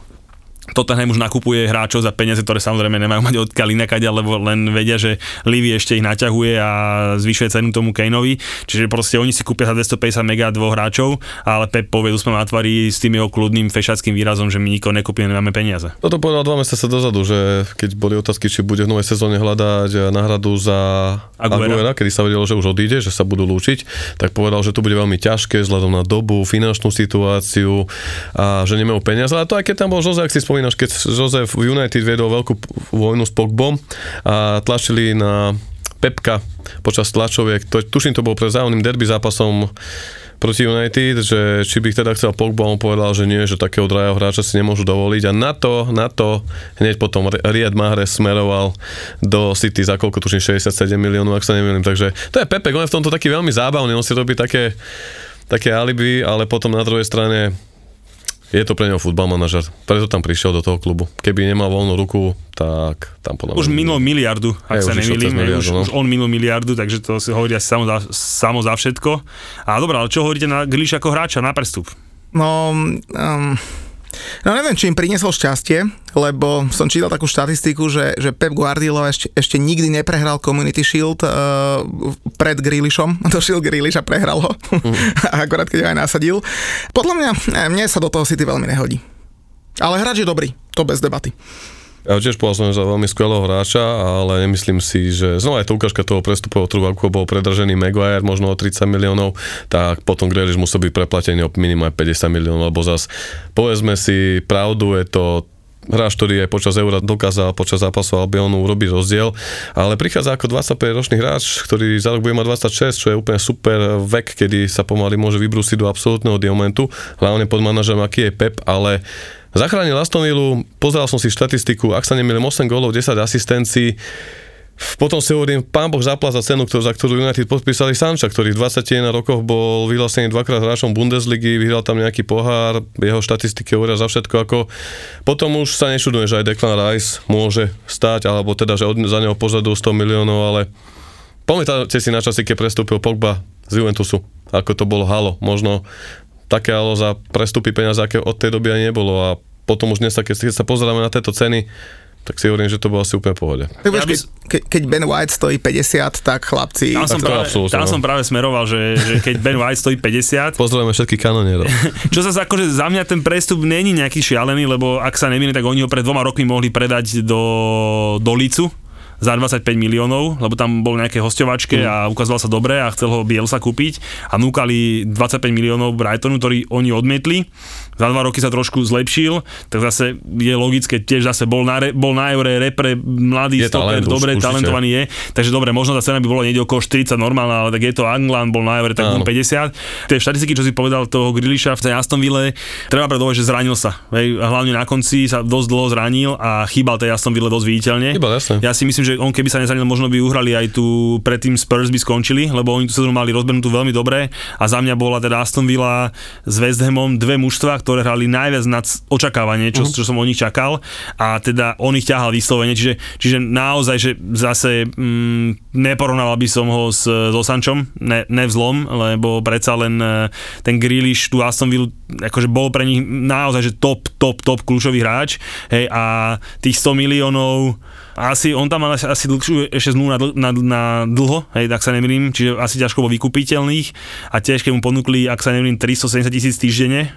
Tottenham už nakupuje hráčov za peniaze, ktoré samozrejme nemajú mať odkiaľ inakať, alebo len vedia, že Livy ešte ich naťahuje a zvyšuje cenu tomu Kaneovi. Čiže proste oni si kúpia za 250 mega dvoch hráčov, ale Pep povie sme na tvári s tým jeho kľudným fešackým výrazom, že my nikoho nekúpime, nemáme peniaze. Toto povedal dva mesiace dozadu, že keď boli otázky, či bude v novej sezóne hľadať náhradu za Aguera. Aguera, kedy sa vedelo, že už odíde, že sa budú lúčiť, tak povedal, že to bude veľmi ťažké vzhľadom na dobu, finančnú situáciu a že nemajú peniaze. A to aj keď tam bol Jose, ak si spomínaš, keď Josef United viedol veľkú vojnu s Pogbom a tlačili na Pepka počas tlačoviek, to, tuším to bol pre zájomným derby zápasom proti United, že či by teda chcel Pogba, on povedal, že nie, že takého drahého hráča si nemôžu dovoliť. A na to, na to hneď potom Riyad Mahrez smeroval do City za koľko, tuším 67 miliónov, ak sa nemýlim, takže to je Pepe, on je v tomto taký veľmi zábavný, on si robí také, také alibi, ale potom na druhej strane je to pre neho futbal manažer, preto tam prišiel do toho klubu. Keby nemal voľnú ruku, tak tam podľa Už minul miliardu, ak je, sa nemýlim, už, no. už on minul miliardu, takže to si hovorí asi samo za, samo za všetko. A dobré, ale čo hovoríte na Griliš ako hráča, na prestup? No, um, No neviem, či im priniesol šťastie, lebo som čítal takú štatistiku, že, že Pep Guardiola ešte, ešte nikdy neprehral Community Shield uh, pred Grealishom. Došiel Grealish a prehral ho. Mm. Akorát keď ho aj nasadil. Podľa mňa, ne, mne sa do toho City veľmi nehodí. Ale hráč je dobrý, to bez debaty. Ja tiež považujem za veľmi skvelého hráča, ale nemyslím si, že znova je to ukážka toho prestupového trhu, ako bol predržený Maguire, možno o 30 miliónov, tak potom Grealish musel byť preplatený o minimálne 50 miliónov, lebo zas povedzme si pravdu, je to hráč, ktorý aj počas Eura dokázal počas zápasov Albionu urobiť rozdiel, ale prichádza ako 25-ročný hráč, ktorý za rok bude mať 26, čo je úplne super vek, kedy sa pomaly môže vybrúsiť do absolútneho diamantu, hlavne pod manažerom, aký je Pep, ale Zachránil Aston Villa, pozeral som si štatistiku, ak sa nemýlim 8 gólov, 10 asistencií, potom si hovorím, pán Boh zapla za cenu, ktorú, za ktorú United podpísali Sanča, ktorý v 21 rokoch bol vyhlásený dvakrát hráčom Bundesligy, vyhral tam nejaký pohár, jeho štatistiky hovoria za všetko, ako potom už sa nečuduje, že aj Declan Rice môže stať, alebo teda, že od, za neho pozadu 100 miliónov, ale pamätáte si na časy, keď prestúpil Pogba z Juventusu, ako to bolo halo, možno také ale za prestupy peniaze, aké od tej doby aj nebolo a potom už dnes, keď, keď sa pozeráme na tieto ceny, tak si hovorím, že to bolo asi úplne pohode. Tak Ja by keď, ke- keď Ben White stojí 50, tak chlapci... Tam som, to práve, absolútne, tam no. som práve smeroval, že, že keď Ben White stojí 50, Pozdravujeme všetkých kanonierov. Čo sa akože za mňa ten prestup není nejaký šialený, lebo ak sa nemýlim, tak oni ho pred dvoma rokmi mohli predať do, do Licu za 25 miliónov, lebo tam bol nejaké hostovačke Mm. a ukazoval sa dobre a chcel ho Bielsa kúpiť a núkali 25 miliónov Brightonu, ktorý oni odmietli. Za dva roky sa trošku zlepšil, tak zase je logické, tiež zase bol na, re, bol na Eure repre, mladý Je stoper, talent, už- dobre, určite. talentovaný je, takže dobre, možno tá cena by bola niekde okolo 40 normálna, ale tak je to Anglan, bol na Eure, tak bol 50. Tie štatistiky, čo si povedal toho Grealisha v tej Aston Ville, treba brať že zranil sa. Hej, hlavne na konci sa dosť dlho zranil a chýbal tej Aston Ville dosť viditeľne. Chýbal, jasné. Ja si myslím, že on keby sa nezranil, možno by uhrali aj tu predtým Spurs by skončili, lebo oni tú sezónu mali rozbehnutú veľmi dobre a za mňa bola teda Aston Villa s West Hamom dve mužstva, ktoré hrali najviac nad očakávanie, čo, Mhm. čo som od nich čakal. A teda on ich ťahal vyslovene, čiže, čiže naozaj, že zase mm, neporovnával by som ho s, so Sančom, ne, nevzlom, lebo predsa len e, ten Grealish tu Aston Villa akože bol pre nich naozaj, že top, top, top kľúčový hráč. Hej, a tých 100 miliónov asi, on tam mal asi, asi dlhšiu ešte zmluvu na, dl- na, na dlho, hej, tak sa nemýlim, čiže asi ťažko bol vykupiteľných. A tiež keď mu ponúkli, ak sa nemýlim, 370 tisíc týždenne,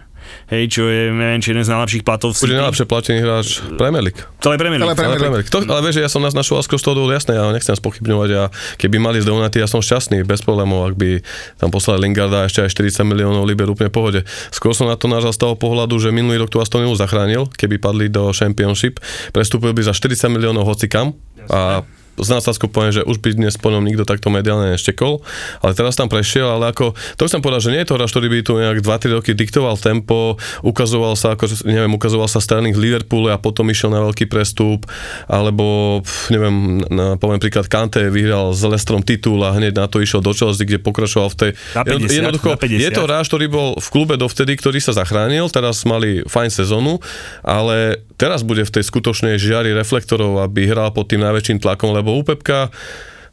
hej, čo je, neviem, či jeden z najlepších platov v City. najlepšie platený hráč Premier League. Celé Premier League. Celé Premier League. To, ale vieš, ja som nás našu lásku z toho dôvodu, jasné, ja nechcem spochybňovať a keby mali z United, ja som šťastný, bez problémov, ak by tam poslali Lingarda ešte aj 40 miliónov liber úplne v pohode. Skôr som na to nažal z toho pohľadu, že minulý rok tu Aston Villa zachránil, keby padli do Championship, prestúpil by za 40 miliónov hocikam a z následku poviem, že už by dnes po ňom nikto takto mediálne neštekol, ale teraz tam prešiel, ale ako, to chcem povedať, že nie je to hráč, ktorý by tu nejak 2-3 roky diktoval tempo, ukazoval sa, ako, neviem, ukazoval sa Sterling v Liverpoole a potom išiel na veľký prestup, alebo, neviem, na, poviem príklad, Kante vyhral s Lestrom titul a hneď na to išiel do Chelsea, kde pokračoval v tej... Na 50, jednoducho, na 50. je to hráč, ktorý bol v klube dovtedy, ktorý sa zachránil, teraz mali fajn sezónu, ale teraz bude v tej skutočnej žiari reflektorov, aby hral pod tým najväčším tlakom, lebo u Pepka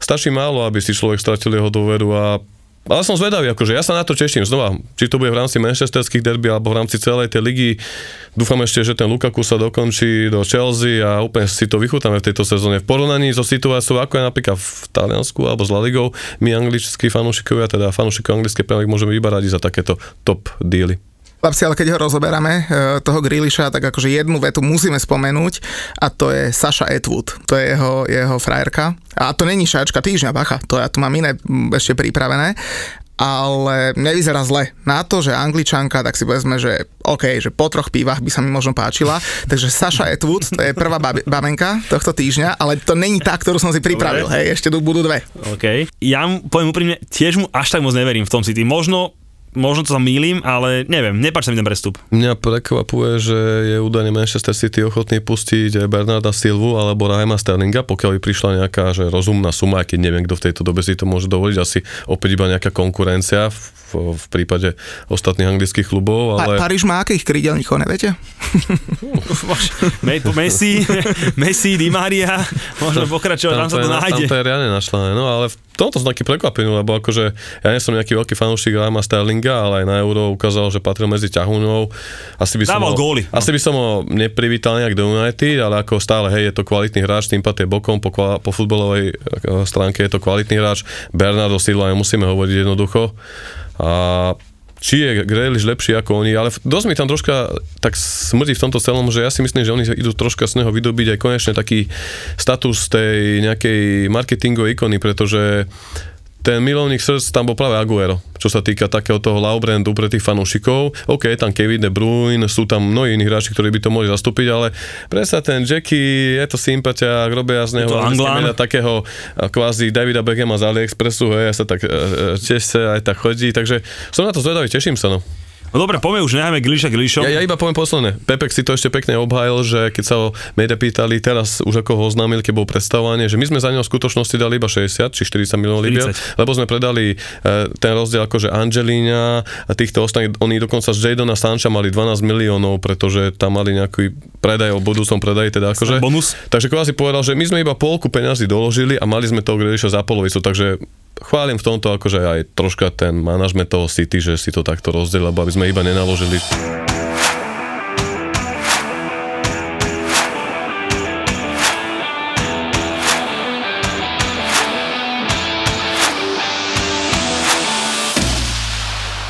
stačí málo, aby si človek stratil jeho dôveru a ale som zvedavý, akože ja sa na to teším znova, či to bude v rámci manchesterských derby alebo v rámci celej tej ligy. Dúfam ešte, že ten Lukaku sa dokončí do Chelsea a úplne si to vychutáme v tejto sezóne. V porovnaní so situáciou, ako je napríklad v Taliansku alebo s La Ligou, my angličskí fanúšikovia, teda fanúšikov anglické Premier môžeme radi za takéto top díly. Chlapci, ale keď ho rozoberáme, e, toho Grealisha, tak akože jednu vetu musíme spomenúť a to je Sasha Atwood. To je jeho, jeho frajerka. A to není šačka týždňa, bacha. To ja tu mám iné ešte pripravené ale nevyzerá zle. Na to, že angličanka, tak si povedzme, že OK, že po troch pívach by sa mi možno páčila. Takže Sasha Atwood, to je prvá bab- babenka tohto týždňa, ale to není tá, ktorú som si pripravil. Dobre. Hej, ešte tu budú dve. OK. Ja mu poviem úprimne, tiež mu až tak moc neverím v tom City. Možno možno to sa mýlim, ale neviem, nepáči sa mi ten prestup. Mňa prekvapuje, že je údajne Manchester City ochotný pustiť Bernarda Silvu alebo Rahima Sterlinga, pokiaľ by prišla nejaká že rozumná suma, aj keď neviem, kto v tejto dobe si to môže dovoliť, asi opäť iba nejaká konkurencia v prípade ostatných anglických klubov, Pa- ale... Paríž má akých krídelníkov, neviete? Me- Messi, Messi, Di Maria, môžeme pokračovať, tam, sa to nájde. Tam to je našlané, no ale v tomto som taký prekvapený, lebo akože ja nie som nejaký veľký fanúšik Rahima Sterlinga, ale aj na Euro ukázal, že patril medzi ťahúňov. Asi by som Dával ho, góly. Asi by som ho neprivítal nejak do United, ale ako stále, hej, je to kvalitný hráč, tým patie bokom, po, po futbalovej eh, stránke je to kvalitný hráč. Bernardo Silva, nemusíme hovoriť jednoducho. A či je Grealish lepší ako oni, ale dosť mi tam troška tak smrdí v tomto celom, že ja si myslím, že oni idú troška z neho vydobiť aj konečne taký status tej nejakej marketingovej ikony, pretože ten milovník srdc tam bol práve Aguero, čo sa týka takého toho love brandu pre tých fanúšikov. OK, tam Kevin De Bruyne, sú tam mnohí iní hráči, ktorí by to mohli zastúpiť, ale predsa ten Jackie, je to sympatia, robia z neho takého kvázi Davida Beckhama z AliExpressu, hej, sa tak e, e, tiež sa aj tak chodí, takže som na to zvedavý, teším sa, no. No dobre, poďme už, nechajme Giliša Gilišom. Ja, ja iba poviem posledné. Pepek si to ešte pekne obhájil, že keď sa ho média pýtali teraz, už ako ho oznámil, keď bol predstavovanie, že my sme za neho v skutočnosti dali iba 60 či 40 miliónov libier, 40. lebo sme predali e, ten rozdiel akože Angelina a týchto ostatných, oni dokonca z Jadona Sancha mali 12 miliónov, pretože tam mali nejaký predaj o budúcom predaji, teda akože... Bonus. Takže kvázi povedal, že my sme iba polku peňazí doložili a mali sme toho Grealisha za polovicu, takže chválim v tomto akože aj troška ten manažment toho City, že si to takto rozdiel, lebo aby sme iba nenaložili.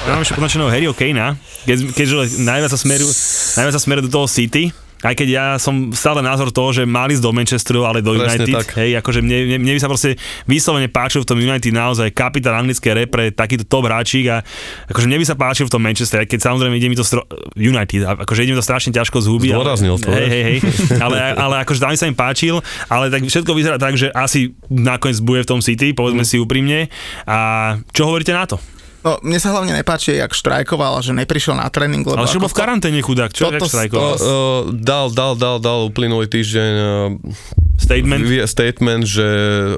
Máme ešte poznačeného Harryho Kanea, keďže najviac sa smeru, smeru do toho City, aj keď ja som stále názor toho, že mali ísť do Manchesteru, ale do Presne United, tak. hej, akože mne, mne, mne, by sa proste vyslovene páčil v tom United naozaj kapitán anglické repre, takýto top hráčik a akože mne by sa páčil v tom Manchester, aj keď samozrejme ide mi to stro... United, akože ide mi to strašne ťažko z huby. ale- Zdôraznil to, Hej, hej, hej, ale, ale akože tam sa im páčil, ale tak všetko vyzerá tak, že asi nakoniec bude v tom City, povedzme si úprimne. A čo hovoríte na to? No, mne sa hlavne nepáči, jak štrajkoval a že neprišiel na tréning, lebo Ale čo ako bol v karanténe chudák, čo Toto- štrajkoval? Uh, uh, dal, dal, dal, dal uplynulý týždeň uh, Statement? statement, že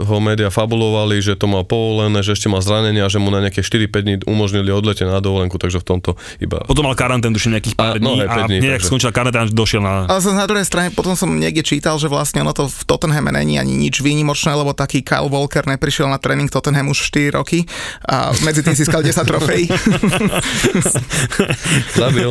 ho média fabulovali, že to má povolené, že ešte má zranenie a že mu na nejaké 4-5 dní umožnili odlete na dovolenku, takže v tomto iba... Potom mal karantén, tuším, nejakých pár A, no, dní hej, a 5 dní, nejak takže. skončila karanténa, došiel na... Ale zase na druhej strane potom som niekde čítal, že vlastne ono to v Tottenhame není ani nič výnimočné, lebo taký Kyle Walker neprišiel na tréning Tottenham už 4 roky a medzi tým získal 10 trofejí. Zabil.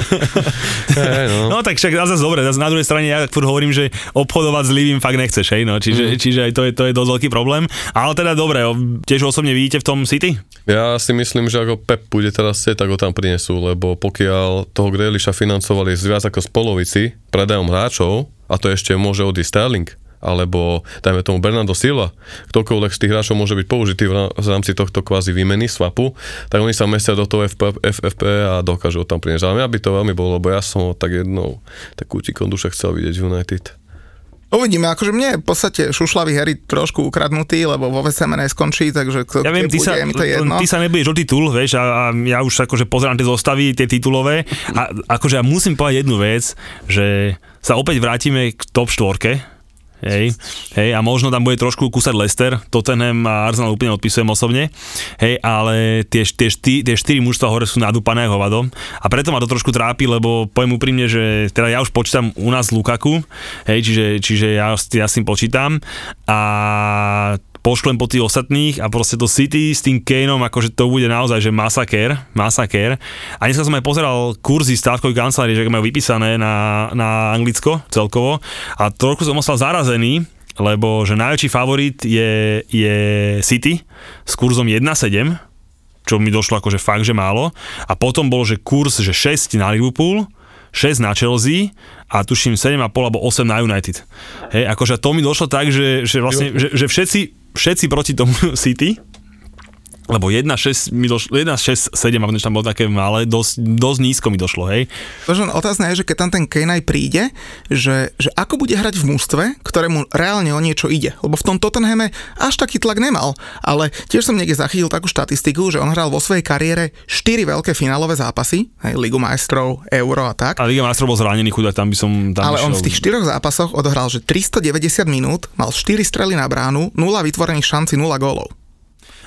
hey, no. No tak však zase dobre, zase na druhej strane ja furt hovorím, že obchodovať s Livím fakt nechceš, hej, no, čiže, mm. čiže aj to je, to je dosť veľký problém. Ale teda dobre, tiež osobne vidíte v tom City? Ja si myslím, že ako Pep bude teraz chcieť, tak ho tam prinesú, lebo pokiaľ toho Grealisha financovali z viac ako z polovici predajom hráčov, a to ešte môže odísť Sterling, alebo dajme tomu Bernardo Silva, ktokoľvek z tých hráčov môže byť použitý v rá- v rámci tohto kvázi výmeny, swapu, tak oni sa mestia do toho FP, FFP a dokážu ho tam priniesť. Ale mňa by to veľmi bolo, lebo ja som ho tak jednou takú kútikom duše chcel vidieť v United. Uvidíme, akože mne je v podstate šušlavý Harry trošku ukradnutý, lebo vo VSM neskončí, takže kto Ja viem, ty bude, sa, je mi to jedno. ty sa nebudeš o titul, vieš, a, a ja už akože pozerám tie zostavy, tie titulové a akože ja musím povedať jednu vec, že sa opäť vrátime k top štvorke, Hej, hej, a možno tam bude trošku kúsať Leicester, Tottenham a Arsenal úplne odpisujem osobne, hej, ale tie, tie, šty, tie štyri mužstva hore sú nadúpané hovado a preto ma to trošku trápi, lebo poviem úprimne, že teda ja už počítam u nás Lukaku, hej, čiže, čiže ja, ja s tým počítam. A pošlem po tých ostatných a proste to City s tým Kaneom, akože to bude naozaj, že masaker, masaker. A dneska som aj pozeral kurzy stávkovej kancelárie, že majú vypísané na, na Anglicko celkovo a trochu som ostal zarazený, lebo že najväčší favorit je, je City s kurzom 1,7 čo mi došlo akože fakt, že málo. A potom bol, že kurz, že 6 na Liverpool, 6 na Chelsea a tuším 7,5 alebo 8 na United. Hej, akože to mi došlo tak, že, že vlastne, že, že všetci, všetci proti tomu City, lebo 1,6 mi došlo, 1,6, 7, a tam bolo také malé, dosť, dosť nízko mi došlo, hej. Možno otázne je, že keď tam ten Kane aj príde, že, že ako bude hrať v mústve, ktorému reálne o niečo ide. Lebo v tom Tottenhame až taký tlak nemal. Ale tiež som niekde zachytil takú štatistiku, že on hral vo svojej kariére 4 veľké finálové zápasy, hej, Ligu majstrov, Euro a tak. A Liga Majstrov bol zranený chudák, tam by som tam Ale on v tých štyroch zápasoch odohral, že 390 minút, mal 4 strely na bránu, 0 vytvorených šanci, 0 gólov.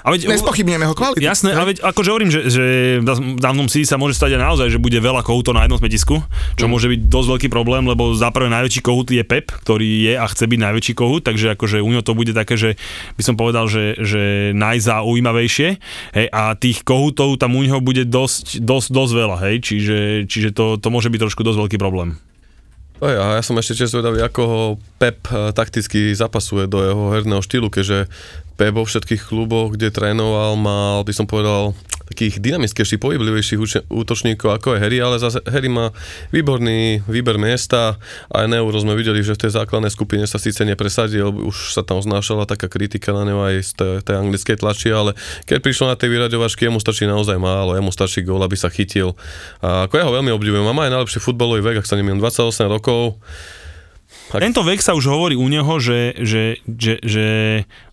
A veď, Nespochybňujeme jeho kvalitu. Jasné, ale veď akože hovorím, že, že v danom si sa môže stať aj naozaj, že bude veľa kohútov na jednom smetisku, čo môže byť dosť veľký problém, lebo za prvé najväčší kohút je Pep, ktorý je a chce byť najväčší kohút, takže akože u ňo to bude také, že by som povedal, že, že najzaujímavejšie hej, a tých kohútov tam u neho bude dosť, dosť, dosť veľa, hej, čiže, čiže to, to môže byť trošku dosť veľký problém. Oj, a ja som ešte tiež zvedavý, ako ho Pep eh, takticky zapasuje do jeho herného štýlu, keďže Pep vo všetkých kluboch, kde trénoval, mal, by som povedal, takých dynamickejších, pohyblivejších útočníkov ako je Harry, ale zase Harry má výborný výber miesta a aj na Euro sme videli, že v tej základnej skupine sa síce nepresadil, už sa tam znášala taká kritika na neho aj z tej, tej anglickej tlači, ale keď prišlo na tej vyraďovačky, jemu stačí naozaj málo, jemu stačí gól, aby sa chytil. A ako ja ho veľmi obdivujem, má aj najlepší futbalový vek, ak sa nemýlim, 28 rokov, Tak- Tento vek sa už hovorí u neho, že, že, že, že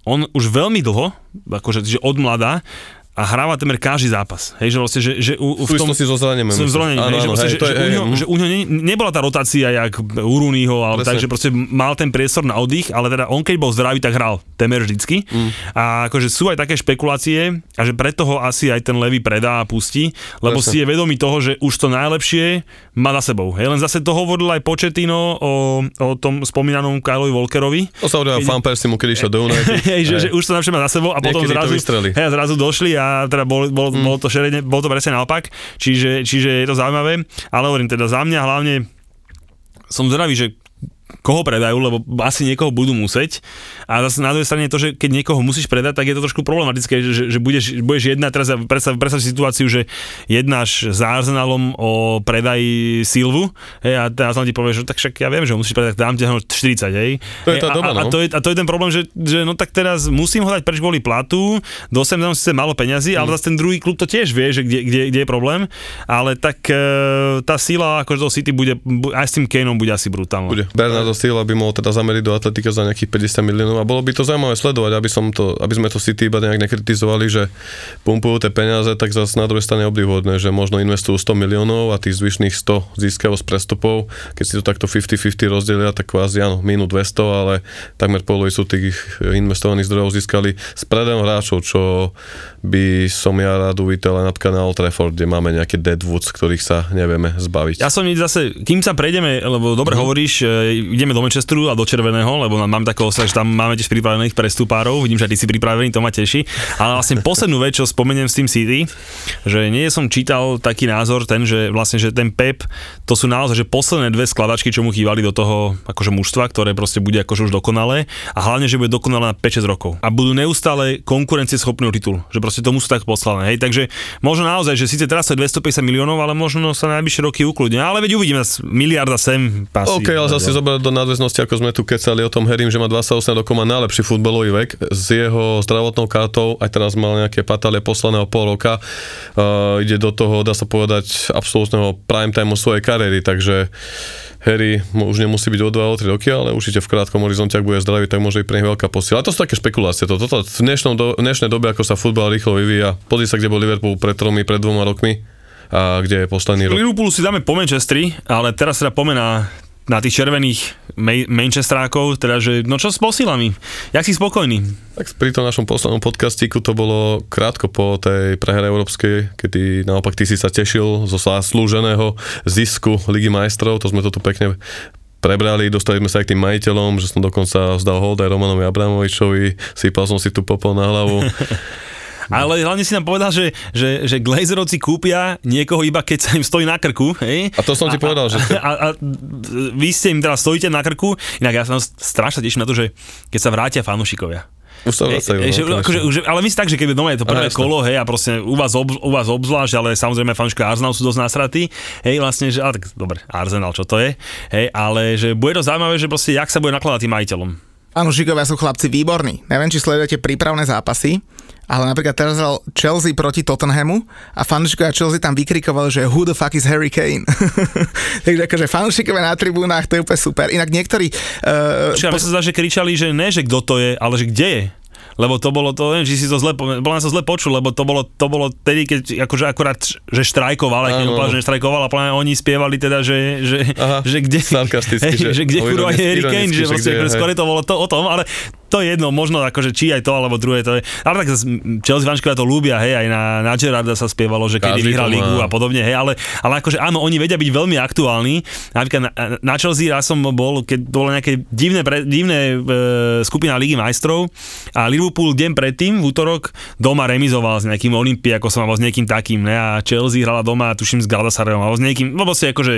on už veľmi dlho, akože že od mladá, a hráva temer každý zápas. Hej, že vlastne, že, že u, v súvislosti so zranením. som zranením, Áno, hej, že, vlastne, hej, že, to že, je- u ňo, mhm. že u ňo ne- nebola tá rotácia jak u Rooneyho, ale Presne. tak, že proste mal ten priestor na oddych, ale teda on keď bol zdravý, tak hral temer vždycky. Mm. A akože sú aj také špekulácie a že preto ho asi aj ten Levy predá a pustí, lebo Presne. si je vedomý toho, že už to najlepšie má za sebou. Hej, len zase to hovoril aj Početino o, o tom spomínanom Kylovi Walkerovi, To sa Keď- Fan Persie mu kedy išiel do United. že, že už to najlepšie má za sebou a potom Niekedy zrazu, hej, zrazu došli a teda bol, bol, mm. bolo to šerene, bolo to presne naopak, čiže, čiže je to zaujímavé, ale hovorím teda za mňa hlavne som zdravý, že koho predajú, lebo asi niekoho budú musieť. A zase na druhej strane to, že keď niekoho musíš predať, tak je to trošku problematické, že, že budeš, budeš jednať, teraz predstav, predstav si situáciu, že jednáš s Arsenalom o predaji Silvu hej, a teraz ti povie, že tak však ja viem, že ho musíš predať, dám ti ho 40, hej. To je tá doba, a, a, no. to je, a to je ten problém, že, že no tak teraz musím ho dať preč kvôli platu, dostanem tam síce málo peňazí, Mm. ale zase ten druhý klub to tiež vie, že kde, kde, kde je problém, ale tak e, tá sila akože do City bude, bu- aj s tým Kaneom bude asi brutálna. Bude. Bernardo Silva by mohol teda zameriť do atletika za nejakých 50 miliónov a bolo by to zaujímavé sledovať, aby, som to, aby sme to City iba nejak nekritizovali, že pumpujú tie peniaze, tak zase na druhej strane obdivodné, že možno investujú 100 miliónov a tých zvyšných 100 získajú z prestupov. Keď si to takto 50-50 rozdelia, tak kvázi áno, minút 200, ale takmer polovicu tých investovaných zdrojov získali z predajom hráčov, čo by som ja rád uvítal na Old Trafford, kde máme nejaké deadwoods, ktorých sa nevieme zbaviť. Ja som ide zase, kým sa prejdeme, lebo dobre hovoríš, e, ideme do Manchesteru a do Červeného, lebo mám takého osah, že tam máme tiež pripravených prestupárov, vidím, že ty si pripravený, to ma teší. Ale vlastne poslednú vec, čo spomeniem s tým City, že nie som čítal taký názor ten, že vlastne, že ten Pep, to sú naozaj, že posledné dve skladačky, čo mu chýbali do toho akože mužstva, ktoré proste bude akože už dokonalé a hlavne, že bude dokonalé na 5-6 rokov. A budú neustále konkurencieschopný titul, že proste tomu sú tak poslané. Hej, takže možno naozaj, že síce teraz je 250 miliónov, ale možno sa na najbližšie roky ukludne. Ale veď uvidíme, miliarda sem pasí. OK, ale zase do nadväznosti, ako sme tu kecali o tom Herim, že má 28 rokov, má najlepší futbalový vek. S jeho zdravotnou kartou, aj teraz mal nejaké patálie poslaného pol roka, uh, ide do toho, dá sa povedať, absolútneho prime timeu svojej kariéry, takže Harry už nemusí byť o 2 o 3 roky, ale určite v krátkom horizonte, ak bude zdravý, tak môže byť pre veľká posila. A to sú také špekulácie. Toto, toto, v, dnešnom do, v dnešnej dobe, ako sa futbal rýchlo vyvíja, pozri sa, kde bol Liverpool pred tromi, pred dvoma rokmi a kde je posledný rok. Liverpoolu si dáme po Manchestri, ale teraz teda poďme na, tých červených Ma- Manchesterákov, teda že, no čo s posilami? Jak si spokojný? Tak pri tom našom poslednom podcastíku to bolo krátko po tej prehre európskej, kedy naopak ty si sa tešil zo zaslúženého zisku Ligy majstrov, to sme to tu pekne prebrali, dostali sme sa aj k tým majiteľom, že som dokonca vzdal hold aj Romanovi Abramovičovi, sypal som si tu popol na hlavu. Ale hlavne si nám povedal, že, že, že Glazerovci kúpia niekoho iba keď sa im stojí na krku, hej? A to som ti povedal, že... A, a, vy ste im teraz stojíte na krku, inak ja sa strašne teším na to, že keď sa vrátia fanúšikovia. Už sa vracajú. Hej, že, no, akože, že, ale myslím tak, že keby doma je to prvé jasné. kolo, hej, a proste u vás, ob, u vás obzvlášť, ale samozrejme fanúškovia Arsenal sú dosť nasratí, hej, vlastne, že, ale tak dobre, Arsenal, čo to je, hej, ale že bude to zaujímavé, že proste, jak sa bude nakladať tým majiteľom. Fanúšikovia sú chlapci výborní. Neviem, či sledujete prípravné zápasy, ale napríklad teraz hral Chelsea proti Tottenhamu a fanúšikovia Chelsea tam vykrikovali, že who the fuck is Harry Kane. Takže akože fanúšikovia na tribúnach, to je úplne super. Inak niektorí... Uh, Čiže sa zdá, že kričali, že ne, že kto to je, ale že kde je. Lebo to bolo to, neviem, či si to zle, bolo sa zle počul, lebo to bolo, to bolo tedy, keď akože akurát, že štrajkoval, aj keď úplne, že neštrajkoval a plne oni spievali teda, že, že, Aha, že kde, hej, že- že kde kurva je Harry Kane, že hej. skôr to bolo to o tom, ale to je jedno, možno akože či aj to, alebo druhé to je. Ale tak Chelsea fanškovia to ľúbia, hej, aj na, na Gerarda sa spievalo, že kedy vyhral ligu a podobne, hej, ale, ale akože áno, oni vedia byť veľmi aktuálni. Napríklad na, na Chelsea raz som bol, keď bolo nejaké divné, pre, divné e, skupina Ligy majstrov a Liverpool deň predtým, v útorok, doma remizoval s nejakým Olympiakosom alebo s niekým takým, ne? a Chelsea hrala doma, tuším, s Galatasarayom alebo s niekým, no proste akože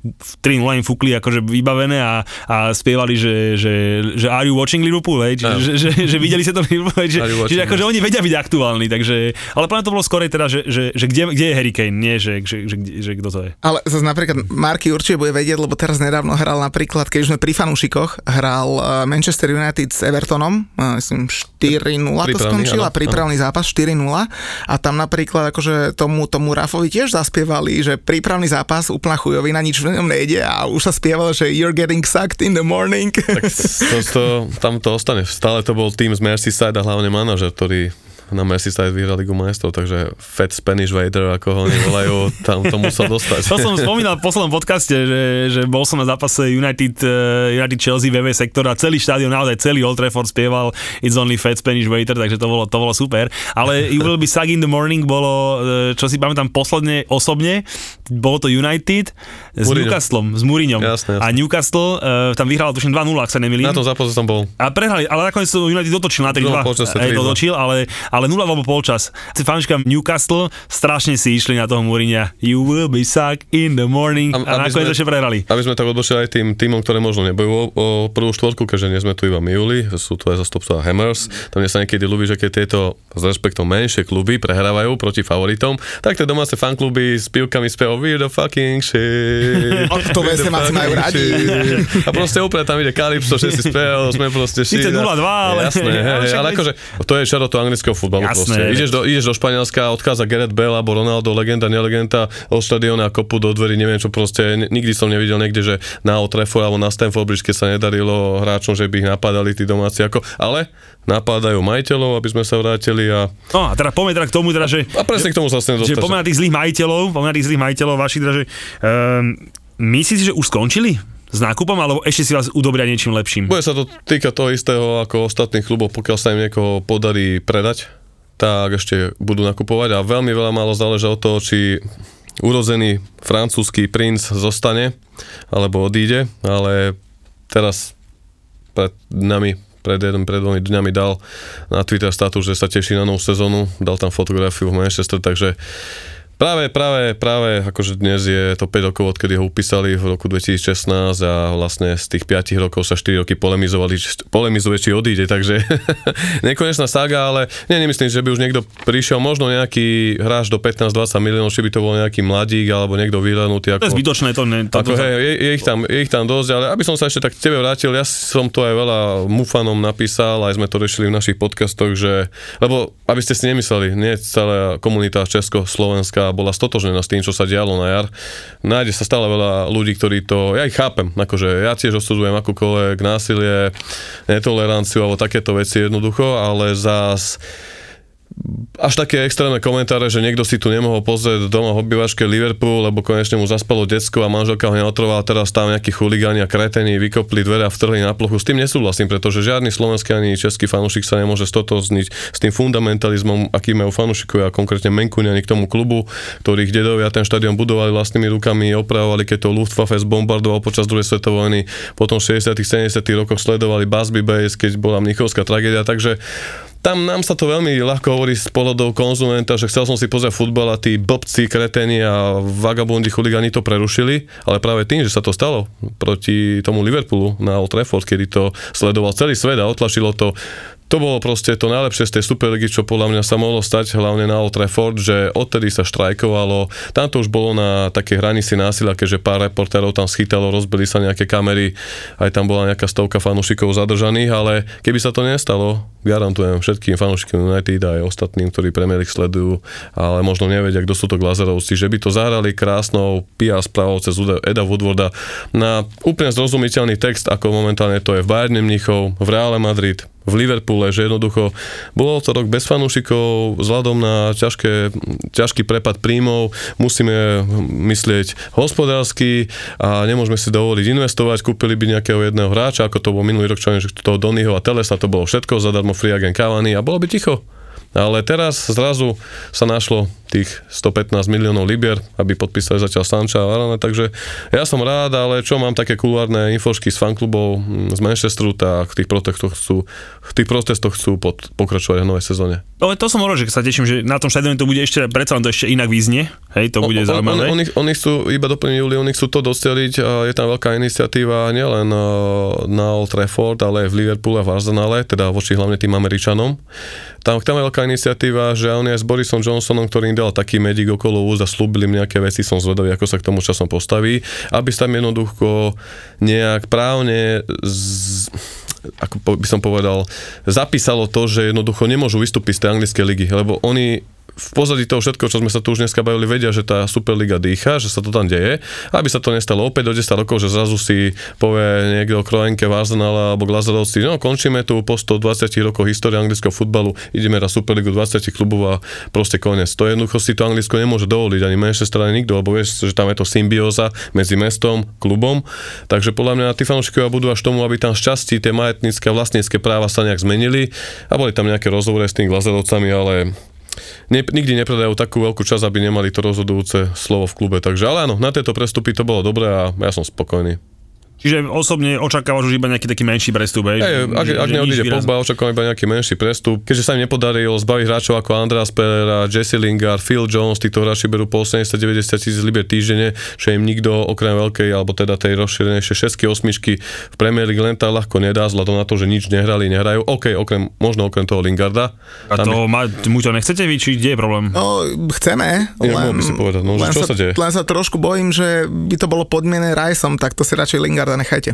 v 3 im fúkli akože vybavené a, a spievali, že, že, že are you watching Liverpool, hej? Že, Áno. že, že, že, videli sa to Liverpool, hej? že, Are you watching, že akože yes. oni vedia byť aktuálni, takže, ale práve to bolo skorej teda, že, že, že kde, kde je Harry Kane, nie, že, že, že, že, že kto to je. Ale zase napríklad Marky určite bude vedieť, lebo teraz nedávno hral napríklad, keď už sme pri fanúšikoch, hral uh, Manchester United s Evertonom, uh, myslím 4-0 to skončila, prípravný zápas 4-0 a tam napríklad akože tomu, tomu Rafovi tiež zaspievali, že prípravný zápas úplná chujovina, nič v ňom nejde a už sa spievalo, že you're getting sucked in the morning. Tak to, to, tam to ostane. Stále to bol tým z Merseyside a hlavne manažer, ktorý na Merseyside vyhral Ligu majstrov, takže Fat Spanish Vader, ako ho oni volajú, tam to musel dostať. To som spomínal v poslednom podcaste, že, že bol som na zápase United, uh, United Chelsea VV sektor a celý štádion, naozaj celý Old Trafford spieval It's only fat Spanish waiter, takže to bolo, to bolo super. Ale You will be suck in the morning bolo, eh, čo si pamätám posledne osobne, bolo to United s Mourinho. Newcastlom, s Mourinhom. Jasné, jasné. A Newcastle uh, tam vyhral tuším 2-0, ak sa nemýlim. Na tom zápase som bol. A prehrali, ale nakoniec to United dotočil na 3-2. No, 3-2. dotočil, ale, ale ale 0 alebo polčas. Si fanúšikam Newcastle strašne si išli na toho Mourinha. You will be suck in the morning. A, a nakoniec ešte prehrali. Aby sme tak odbočili aj tým týmom, ktoré možno nebojú o, o prvú štvorku, keďže nie sme tu iba my Juli, sú tu aj zastupcovia Hammers. Tam sa niekedy ľúbi, že keď tieto s rešpektom menšie kluby prehrávajú proti favoritom, tak tie domáce fankluby s pivkami spevajú We're the fucking shit. O, to We're the vesne máci majú radi. A proste úplne tam ide Calypso, všetci spevajú, sme proste. Síce 0-2, ale- Jasné, hej, hej, ale akože to je čaro to anglického futbalu Jasné. proste. Ideš do, ideš do Španielska, odchádza Gareth Bale alebo Ronaldo, legenda, nelegenda, od štadióna kopu do dverí, neviem čo proste, nikdy som nevidel niekde, že na Old Trafford alebo na Stamford Bridge, keď sa nedarilo hráčom, že by ich napadali tí domáci, ako, ale napádajú majiteľov, aby sme sa vrátili a, No a teda poďme teda k tomu, teda, že, a presne k tomu sa vlastne že dostať. poďme na tých zlých majiteľov, poďme na tých zlých majiteľov vašich, teda, že um, myslíte si, že už skončili s nákupom, alebo ešte si vás udobria niečím lepším? Bude sa to týka toho istého ako ostatných klubov, pokiaľ sa im niekoho podarí predať, tak ešte budú nakupovať. A veľmi veľa málo záleží od toho, či urozený francúzsky princ zostane alebo odíde, ale teraz pred nami pred, jeden, pred dvomi dňami dal na Twitter status, že sa teší na novú sezónu, dal tam fotografiu v Manchester, takže Práve, práve, práve, akože dnes je to 5 rokov, odkedy ho upísali v roku 2016 a vlastne z tých 5 rokov sa 4 roky polemizovali, či- polemizuje, či odíde, takže nekonečná saga, ale nie, nemyslím, že by už niekto prišiel, možno nejaký hráč do 15-20 miliónov, či by to bol nejaký mladík alebo niekto vyhľadnutý. To je Ako, zbytočné, to, ne, to, to, ako, hej, je, je, ich tam, je ich tam dosť, ale aby som sa ešte tak k tebe vrátil, ja som to aj veľa mufanom napísal, aj sme to riešili v našich podcastoch, že, lebo aby ste si nemysleli, nie celá komunita Česko-Slovenská bola stotožnená s tým, čo sa dialo na jar. Nájde sa stále veľa ľudí, ktorí to, ja ich chápem, akože ja tiež osudzujem akúkoľvek násilie, netoleranciu alebo takéto veci jednoducho, ale zás až také extrémne komentáre, že niekto si tu nemohol pozrieť doma v obývačke Liverpool, lebo konečne mu zaspalo decko a manželka ho neotrovala, teraz tam nejakí chuligáni a kretení vykopli dvere a vtrhli na plochu. S tým nesúhlasím, pretože žiadny slovenský ani český fanúšik sa nemôže stotozniť s tým fundamentalizmom, aký majú a konkrétne Menkuniani k tomu klubu, ktorých dedovia ten štadión budovali vlastnými rukami, opravovali, keď to Luftwaffe zbombardoval počas druhej svetovej vojny, potom v 60 70 rokoch sledovali Busby Base, keď bola Mnichovská tragédia, takže tam nám sa to veľmi ľahko hovorí z pohľadov konzumenta, že chcel som si pozrieť futbal a tí blbci, kreteni a vagabundi chuligani to prerušili, ale práve tým, že sa to stalo proti tomu Liverpoolu na Old Trafford, kedy to sledoval celý svet a otlačilo to to bolo proste to najlepšie z tej Superligy, čo podľa mňa sa mohlo stať, hlavne na Old Trafford, že odtedy sa štrajkovalo. Tam to už bolo na také hranici násilia, keďže pár reportérov tam schytalo, rozbili sa nejaké kamery, aj tam bola nejaká stovka fanúšikov zadržaných, ale keby sa to nestalo, garantujem všetkým fanúšikom United aj ostatným, ktorí Premier League sledujú, ale možno nevedia, kto sú to Glazerovci, že by to zahrali krásnou PR správou cez Eda Woodwarda na úplne zrozumiteľný text, ako momentálne to je v Bayern Mnichov, v Reále Madrid, v Liverpoole, že jednoducho bolo to rok bez fanúšikov, vzhľadom na ťažké, ťažký prepad príjmov, musíme myslieť hospodársky a nemôžeme si dovoliť investovať, kúpili by nejakého jedného hráča, ako to bol minulý rok, čo toho Donnyho a Telesa, to bolo všetko, zadarmo free agent Cavani a bolo by ticho. Ale teraz zrazu sa našlo tých 115 miliónov libier, aby podpísali zatiaľ Sanča a Varane, takže ja som rád, ale čo mám také kulárne infošky z fanklubov mm, z Manchesteru, tak v tých protestoch chcú, v tých protestoch chcú pod, pokračovať v novej sezóne. Ale to som hovoril, že sa teším, že na tom štadióne to bude ešte, predsa len to ešte inak význie. Hej, to bude O- o- zaujímavé. Oni, oni, oni chcú, iba doplniť Juli, oni chcú to docieliť, a je tam veľká iniciatíva nielen eh, na Old Trafford, ale aj v Liverpoole a v Arsenale, teda voči hlavne tým Američanom. Tam, tam je veľká iniciatíva, že oni aj s Borisom Johnsonom, ktorý im dal taký medík okolo úst a slúbili im nejaké veci, som zvedavý, ako sa k tomu časom postaví, aby sa tam jednoducho nejak právne z, ako by som povedal, zapísalo to, že jednoducho nemôžu vystúpiť z tej anglickej ligy, lebo oni v pozadí toho všetko, čo sme sa tu už dneska bavili, vedia, že tá Superliga dýcha, že sa to tam deje, aby sa to nestalo opäť do 10 rokov, že zrazu si povie niekto o Kroenke, Arsenal alebo Glazerovci, no končíme tu po 120 rokoch histórie anglického futbalu, ideme na Superligu 20 klubov a proste koniec. To jednoducho si to Anglicko nemôže dovoliť, ani Manchester, ani nikto, lebo vieš, že tam je to symbióza medzi mestom, klubom, takže podľa mňa tí fanúšikovia budú až tomu, aby tam šťastí tie majetnícke a vlastnícke práva sa nejak zmenili a boli tam nejaké rozhovory s tými Glazerovcami, ale ne, nikdy nepredajú takú veľkú časť, aby nemali to rozhodujúce slovo v klube. Takže ale áno, na tieto prestupy to bolo dobré a ja som spokojný. Čiže osobne očakávaš už iba nejaký taký menší prestup, hej? Hej, ak, že- ak neodíde. Pogba, očakávam iba nejaký menší prestup. Keďže sa im nepodarilo zbaviť hráčov ako Andreas Pereira, Jesse Lingard, Phil Jones, títo hráči berú po 80-90 tisíc liber týždenne, že im nikto okrem veľkej, alebo teda tej rozšírenejšej 6 osmičky v Premier League len tak ľahko nedá, vzhľadom na to, že nič nehrali, nehrajú. OK, okrem, možno okrem toho Lingarda. A Tam to ma, mu to nechcete vy, či kde je problém? No, chceme, Ja, mohol by si povedať, no, len, čo sa, sa deje? len sa trošku bojím, že by to bolo podmienené Rajsom, tak to si radšej Lingarda nechajte.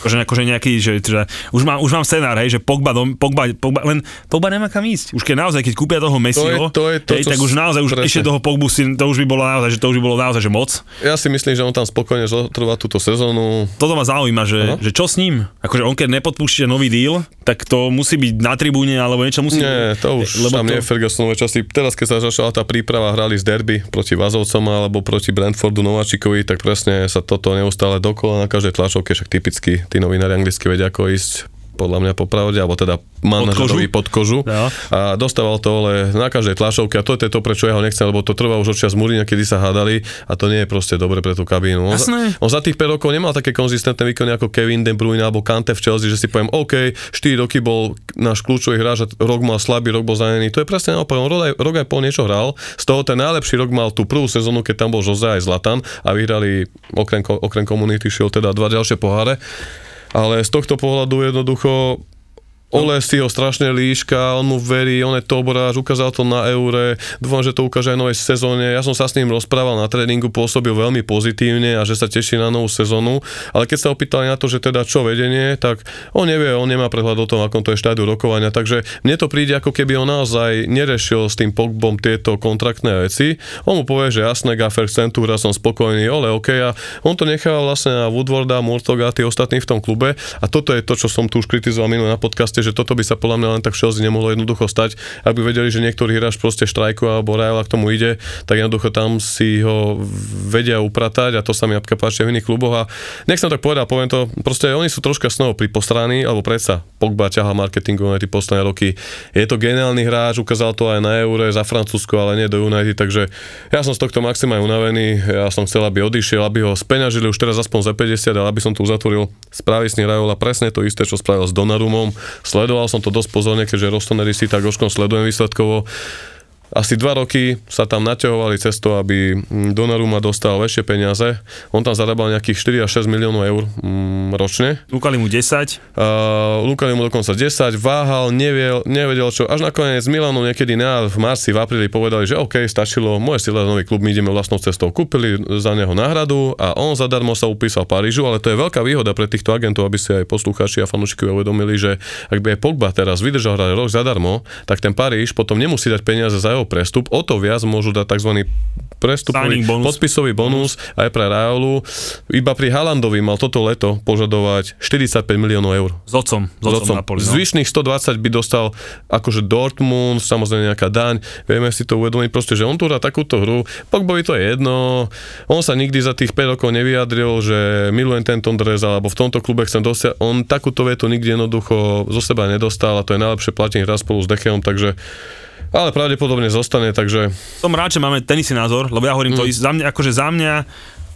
Akože, akože nejaký, že, že už, mám, už mám scenár, hej, že Pogba, dom, Pogba, Pogba, len Pogba nemá kam ísť. Už keď naozaj, keď kúpia toho Messiho, to je to, hej, tak už naozaj, už presne. ešte toho Pogbu si, to už by bolo naozaj, že to už by bolo naozaj, že moc. Ja si myslím, že on tam spokojne zotrvá túto sezónu. Toto ma zaujíma, že, Aha. že čo s ním? Akože on keď nepodpúšťa nový deal, tak to musí byť na tribúne, alebo niečo musí... Nie, to už lebo tam to, nie je Fergusonové časy. Teraz, keď sa začala tá príprava, hrali z derby proti Vazovcom alebo proti Brentfordu Nováčikovi, tak presne sa toto neustále dokola na každej tlačovke, však typicky tí novinári anglicky vedia, ako ísť podľa mňa po pravde, alebo teda manažerovi pod kožu. Jo. A dostával to ale na každej tlačovke a to je to, prečo ja ho nechcem, lebo to trvá už od čas Mourinha, kedy sa hádali a to nie je proste dobre pre tú kabínu. On, za, on za tých 5 rokov nemal také konzistentné výkony ako Kevin De Bruyne alebo Kante v Chelsea, že si poviem, OK, 4 roky bol náš kľúčový hráč a rok mal slabý, rok bol zranený. To je presne naopak, on rok aj, rok aj pol niečo hral. Z toho ten najlepší rok mal tú prvú sezónu, keď tam bol Jose aj Zlatan a vyhrali okrem, okrem Community Shield teda dva ďalšie poháre. Ale z tohto pohľadu jednoducho Ole si ho strašne líška, on mu verí, on je toboráž, ukázal to na Eure, dúfam, že to ukáže aj novej sezóne. Ja som sa s ním rozprával na tréningu, pôsobil veľmi pozitívne a že sa teší na novú sezónu, ale keď sa opýtali na to, že teda čo vedenie, tak on nevie, on nemá prehľad o tom, akom to je štádiu rokovania, takže mne to príde ako keby on naozaj nerešil s tým Pogbom tieto kontraktné veci. On mu povie, že jasné, Gaffer Centura, som spokojný, ale OK, a on to nechal vlastne na Woodwarda, Murtoga a tí ostatní v tom klube. A toto je to, čo som tu už kritizoval minulé na podcaste, že toto by sa podľa mňa len tak v Chelsea nemohlo jednoducho stať, aby vedeli, že niektorý hráč proste štrajku alebo Rajola k tomu ide, tak jednoducho tam si ho vedia upratať a to sa mi napríklad páči v iných kluboch a nechcem tak povedať, poviem to, proste oni sú troška snovo pri postraní, alebo predsa Pogba ťaha marketingu na tie posledné roky. Je to geniálny hráč, ukázal to aj na Eure za Francúzsko, ale nie do United, takže ja som z tohto maxima unavený, ja som chcel, aby odišiel, aby ho speňažili už teraz aspoň za 50, ale aby som tu uzatvoril spravisný Rajola presne to isté, čo spravil s Donnarumom. Sledoval som to dosť pozorne, keďže Rostonery si tak oškom sledujem výsledkovo. Asi dva roky sa tam naťahovali cez to, aby mm, Donnarumma dostal väčšie peniaze. On tam zarábal nejakých 4 až 6 miliónov eur mm, ročne. Lúkali mu 10, Uh, Lukali mu dokonca 10, váhal, neviel, nevedel čo. Až nakoniec Milano niekedy na, v marci, v apríli povedali, že OK, stačilo, moje sila nový klub, my ideme vlastnou cestou. Kúpili za neho náhradu a on zadarmo sa upísal Parížu, ale to je veľká výhoda pre týchto agentov, aby si aj poslucháči a fanúšikovia uvedomili, že ak by aj Pogba teraz vydržal hrať rok zadarmo, tak ten Paríž potom nemusí dať peniaze za jeho prestup, o to viac môžu dať tzv. prestupový bonus. podpisový bonus aj pre Raulu. Iba pri Halandovi mal toto leto požadovať 45 miliónov eur. s otcom, s S otcom otcom. Napoli. No. Zvyšných 120 by dostal akože Dortmund, samozrejme nejaká daň, vieme si to uvedomiť proste, že on tu hrá takúto hru, Pogbovi to je jedno, on sa nikdy za tých 5 rokov nevyjadril, že milujem tento dres, alebo v tomto klube chcem dosiahnuť, on takúto vetu nikdy jednoducho zo seba nedostal a to je najlepšie platenie raz spolu s Decheom, takže ale pravdepodobne zostane, takže Som rád, že máme ten istý názor, lebo ja hovorím Mm. to za mňa, akože za mňa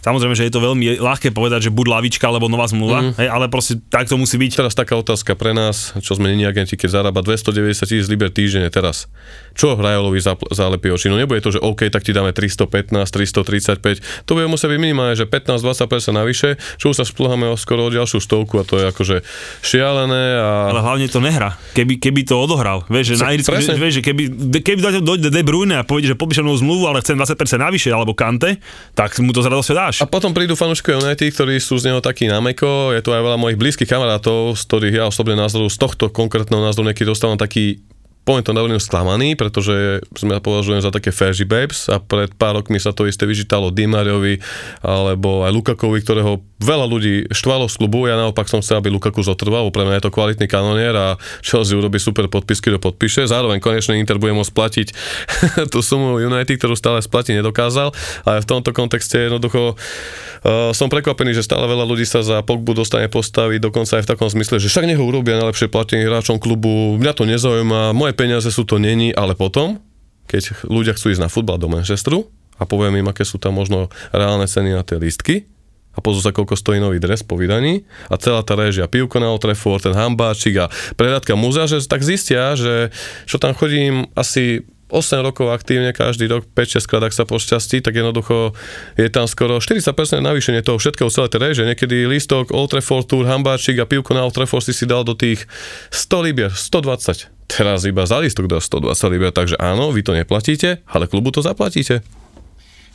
Samozrejme, že je to veľmi ľahké povedať, že buď lavička alebo nová zmluva, Mm. hej, ale proste tak to musí byť. Teraz taká otázka pre nás, čo sme není agenti, keď zarába 290 tisíc liber týždenne teraz. Čo Rajolovi zapl- zálepí oči? No nebude to, že OK, tak ti dáme 315, 335. To bude musieť byť minimálne, že 15-20% navyše, čo už sa splháme o skoro o ďalšiu stovku a to je akože šialené a... Ale hlavne to nehrá. Keby, keby to odohral. Vieš, že, na Irsku, že, vieš, že keby, keby dojde do De Bruyne a povie, že podpíšem novú zmluvu, ale chcem 20% navyše, alebo Kante, tak mu to z radosťou dáš. A potom prídu fanúšikovia United, ktorí sú z neho takí námeko, je tu aj veľa mojich blízkych kamarátov, z ktorých ja osobne názoru, z tohto konkrétneho názoru niekedy dostávam taký poviem to na sklamaný, pretože sme považujem za také Fergie Babes a pred pár rokmi sa to isté vyžítalo Dimariovi alebo aj Lukakovi, ktorého veľa ľudí štvalo z klubu. Ja naopak som chcel, aby Lukaku zotrval, pre mňa je to kvalitný kanonier a Chelsea urobí super podpisky, do podpíše. Zároveň konečne Inter bude môcť platiť tú sumu United, ktorú stále splatiť nedokázal, ale v tomto kontexte jednoducho uh, som prekvapený, že stále veľa ľudí sa za Pogbu dostane postaviť, dokonca aj v takom zmysle, že však nech ho urobia najlepšie platený hráčom klubu, mňa to nezaujíma, moje peniaze sú to není, ale potom, keď ľudia chcú ísť na futbal do Manchesteru a poviem im, aké sú tam možno reálne ceny na tie lístky, a pozrú sa, koľko stojí nový dres po vydaní a celá tá režia, pivko na Old Trafford, ten hambáčik a prehľadka múzea, že tak zistia, že čo tam chodím asi 8 rokov aktívne, každý rok 5-6 krát, ak sa pošťastí, tak jednoducho je tam skoro 40% navýšenie toho všetkého celé tej reže. Niekedy lístok Old Trafford Tour, hambáčik a pivko na Old Trafford si si dal do tých 100 libier, 120. Teraz iba za lístok dá 120 libier, takže áno, vy to neplatíte, ale klubu to zaplatíte.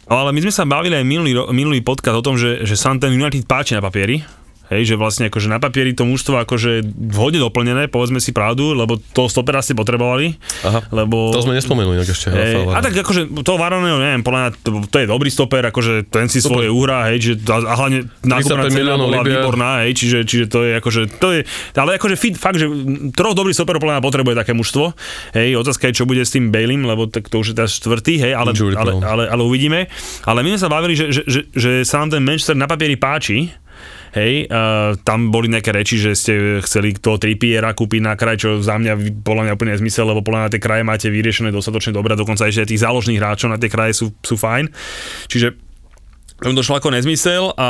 No, ale my sme sa bavili aj minulý, minulý podcast o tom, že, že sa ten United páči na papieri. Hej, že vlastne akože na papieri to mužstvo akože vhodne doplnené, povedzme si pravdu, lebo to stopera ste potrebovali. Aha, lebo, to sme nespomenuli inak ešte. Hej, a tak akože toho Varaného, neviem, podľa mňa to, to je dobrý stoper, akože ten si svoje uhrá, hej, čiže, a, hlavne nákupná 35 cena bola výborná, hej, čiže, čiže to je akože, to je, ale akože fit, fakt, že troch dobrých stoperov podľa mňa potrebuje také mužstvo, hej, otázka je, čo bude s tým Baileym, lebo tak to už je teraz štvrtý, hej, ale, ale, prone. ale, ale, uvidíme, ale my sme sa bavili, že, že, že, že sa nám ten Manchester na papieri páči, Hej, uh, tam boli nejaké reči, že ste chceli toho Trippiera kúpiť na kraj, čo za mňa podľa mňa úplne nezmysel, lebo podľa mňa tie kraje máte vyriešené dostatočne dobre, dokonca ešte tých záložných hráčov na tie kraje sú, sú fajn. Čiže to došlo ako nezmysel a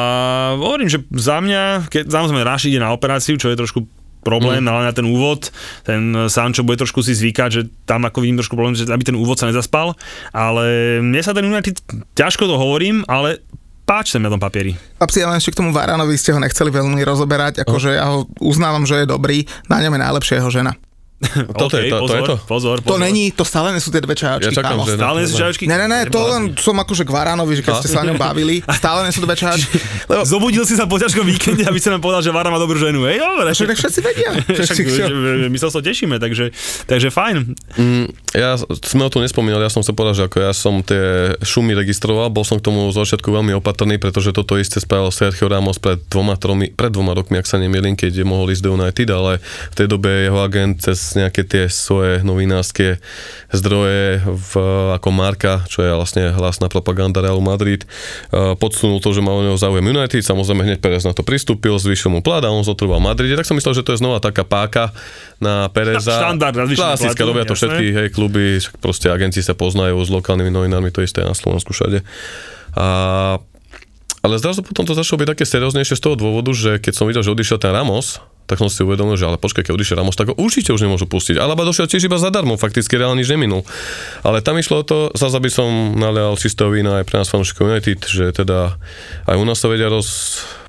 hovorím, že za mňa, keď samozrejme Raš ide na operáciu, čo je trošku problém, mm. ale na ten úvod, ten Sancho bude trošku si zvykať, že tam ako vidím trošku problém, že aby ten úvod sa nezaspal, ale mne sa ten United, ťažko to hovorím, ale mi na tom papieri. Chlapci, ale ešte k tomu Varanovi ste ho nechceli veľmi rozoberať, akože ja ho uznávam, že je dobrý, na ňom je najlepšia jeho žena. Toto je to- to pozor, je to? Pozor, To pozor. není, to stále nie sú tie dve čajočky, Ja čakám, že- Stále nie sú čajočky? Ne, ne, ne, to len som akože k Varanovi, že keď ste sa o ňom bavili, stále nie sú dve čajočky. Lebo Zobudil si sa po ťažkom víkende, aby sa nám povedal, že Vara má dobrú ženu. Hej, dobre. však všetci vedia. Však, my sa to tešíme, takže, takže fajn. Mm, ja sme o to nespomínali, ja som sa povedal, že ako ja som tie šumy registroval, bol som k tomu z začiatku veľmi opatrný, pretože toto isté spravil Sergio Ramos pred dvoma, tromi, pred dvoma rokmi, ak sa nemýlim, keď mohol ísť do United, ale v tej dobe jeho agent cez nejaké tie svoje novinárske zdroje v, ako Marka, čo je vlastne hlasná propaganda Realu Madrid, eh, podsunul to, že má o neho záujem United, samozrejme hneď Perez na to pristúpil, zvýšil mu plat a on zotrval v Madride, tak som myslel, že to je znova taká páka na Pereza. Štandard Klasická, robia to všetky hej, kluby, proste agenti sa poznajú s lokálnymi novinármi, to isté na Slovensku všade. A ale zrazu potom to začalo byť také serióznejšie z toho dôvodu, že keď som videl, že odišiel ten Ramos, tak som si uvedomil, že ale počkaj, keď odišiel Ramos, tak ho určite už nemôžu pustiť. Alaba došiel tiež iba zadarmo, fakticky reálne nič neminul. Ale tam išlo o to, zase aby som nalial čistého vína aj pre nás fanúšikov United, že teda aj u nás sa vedia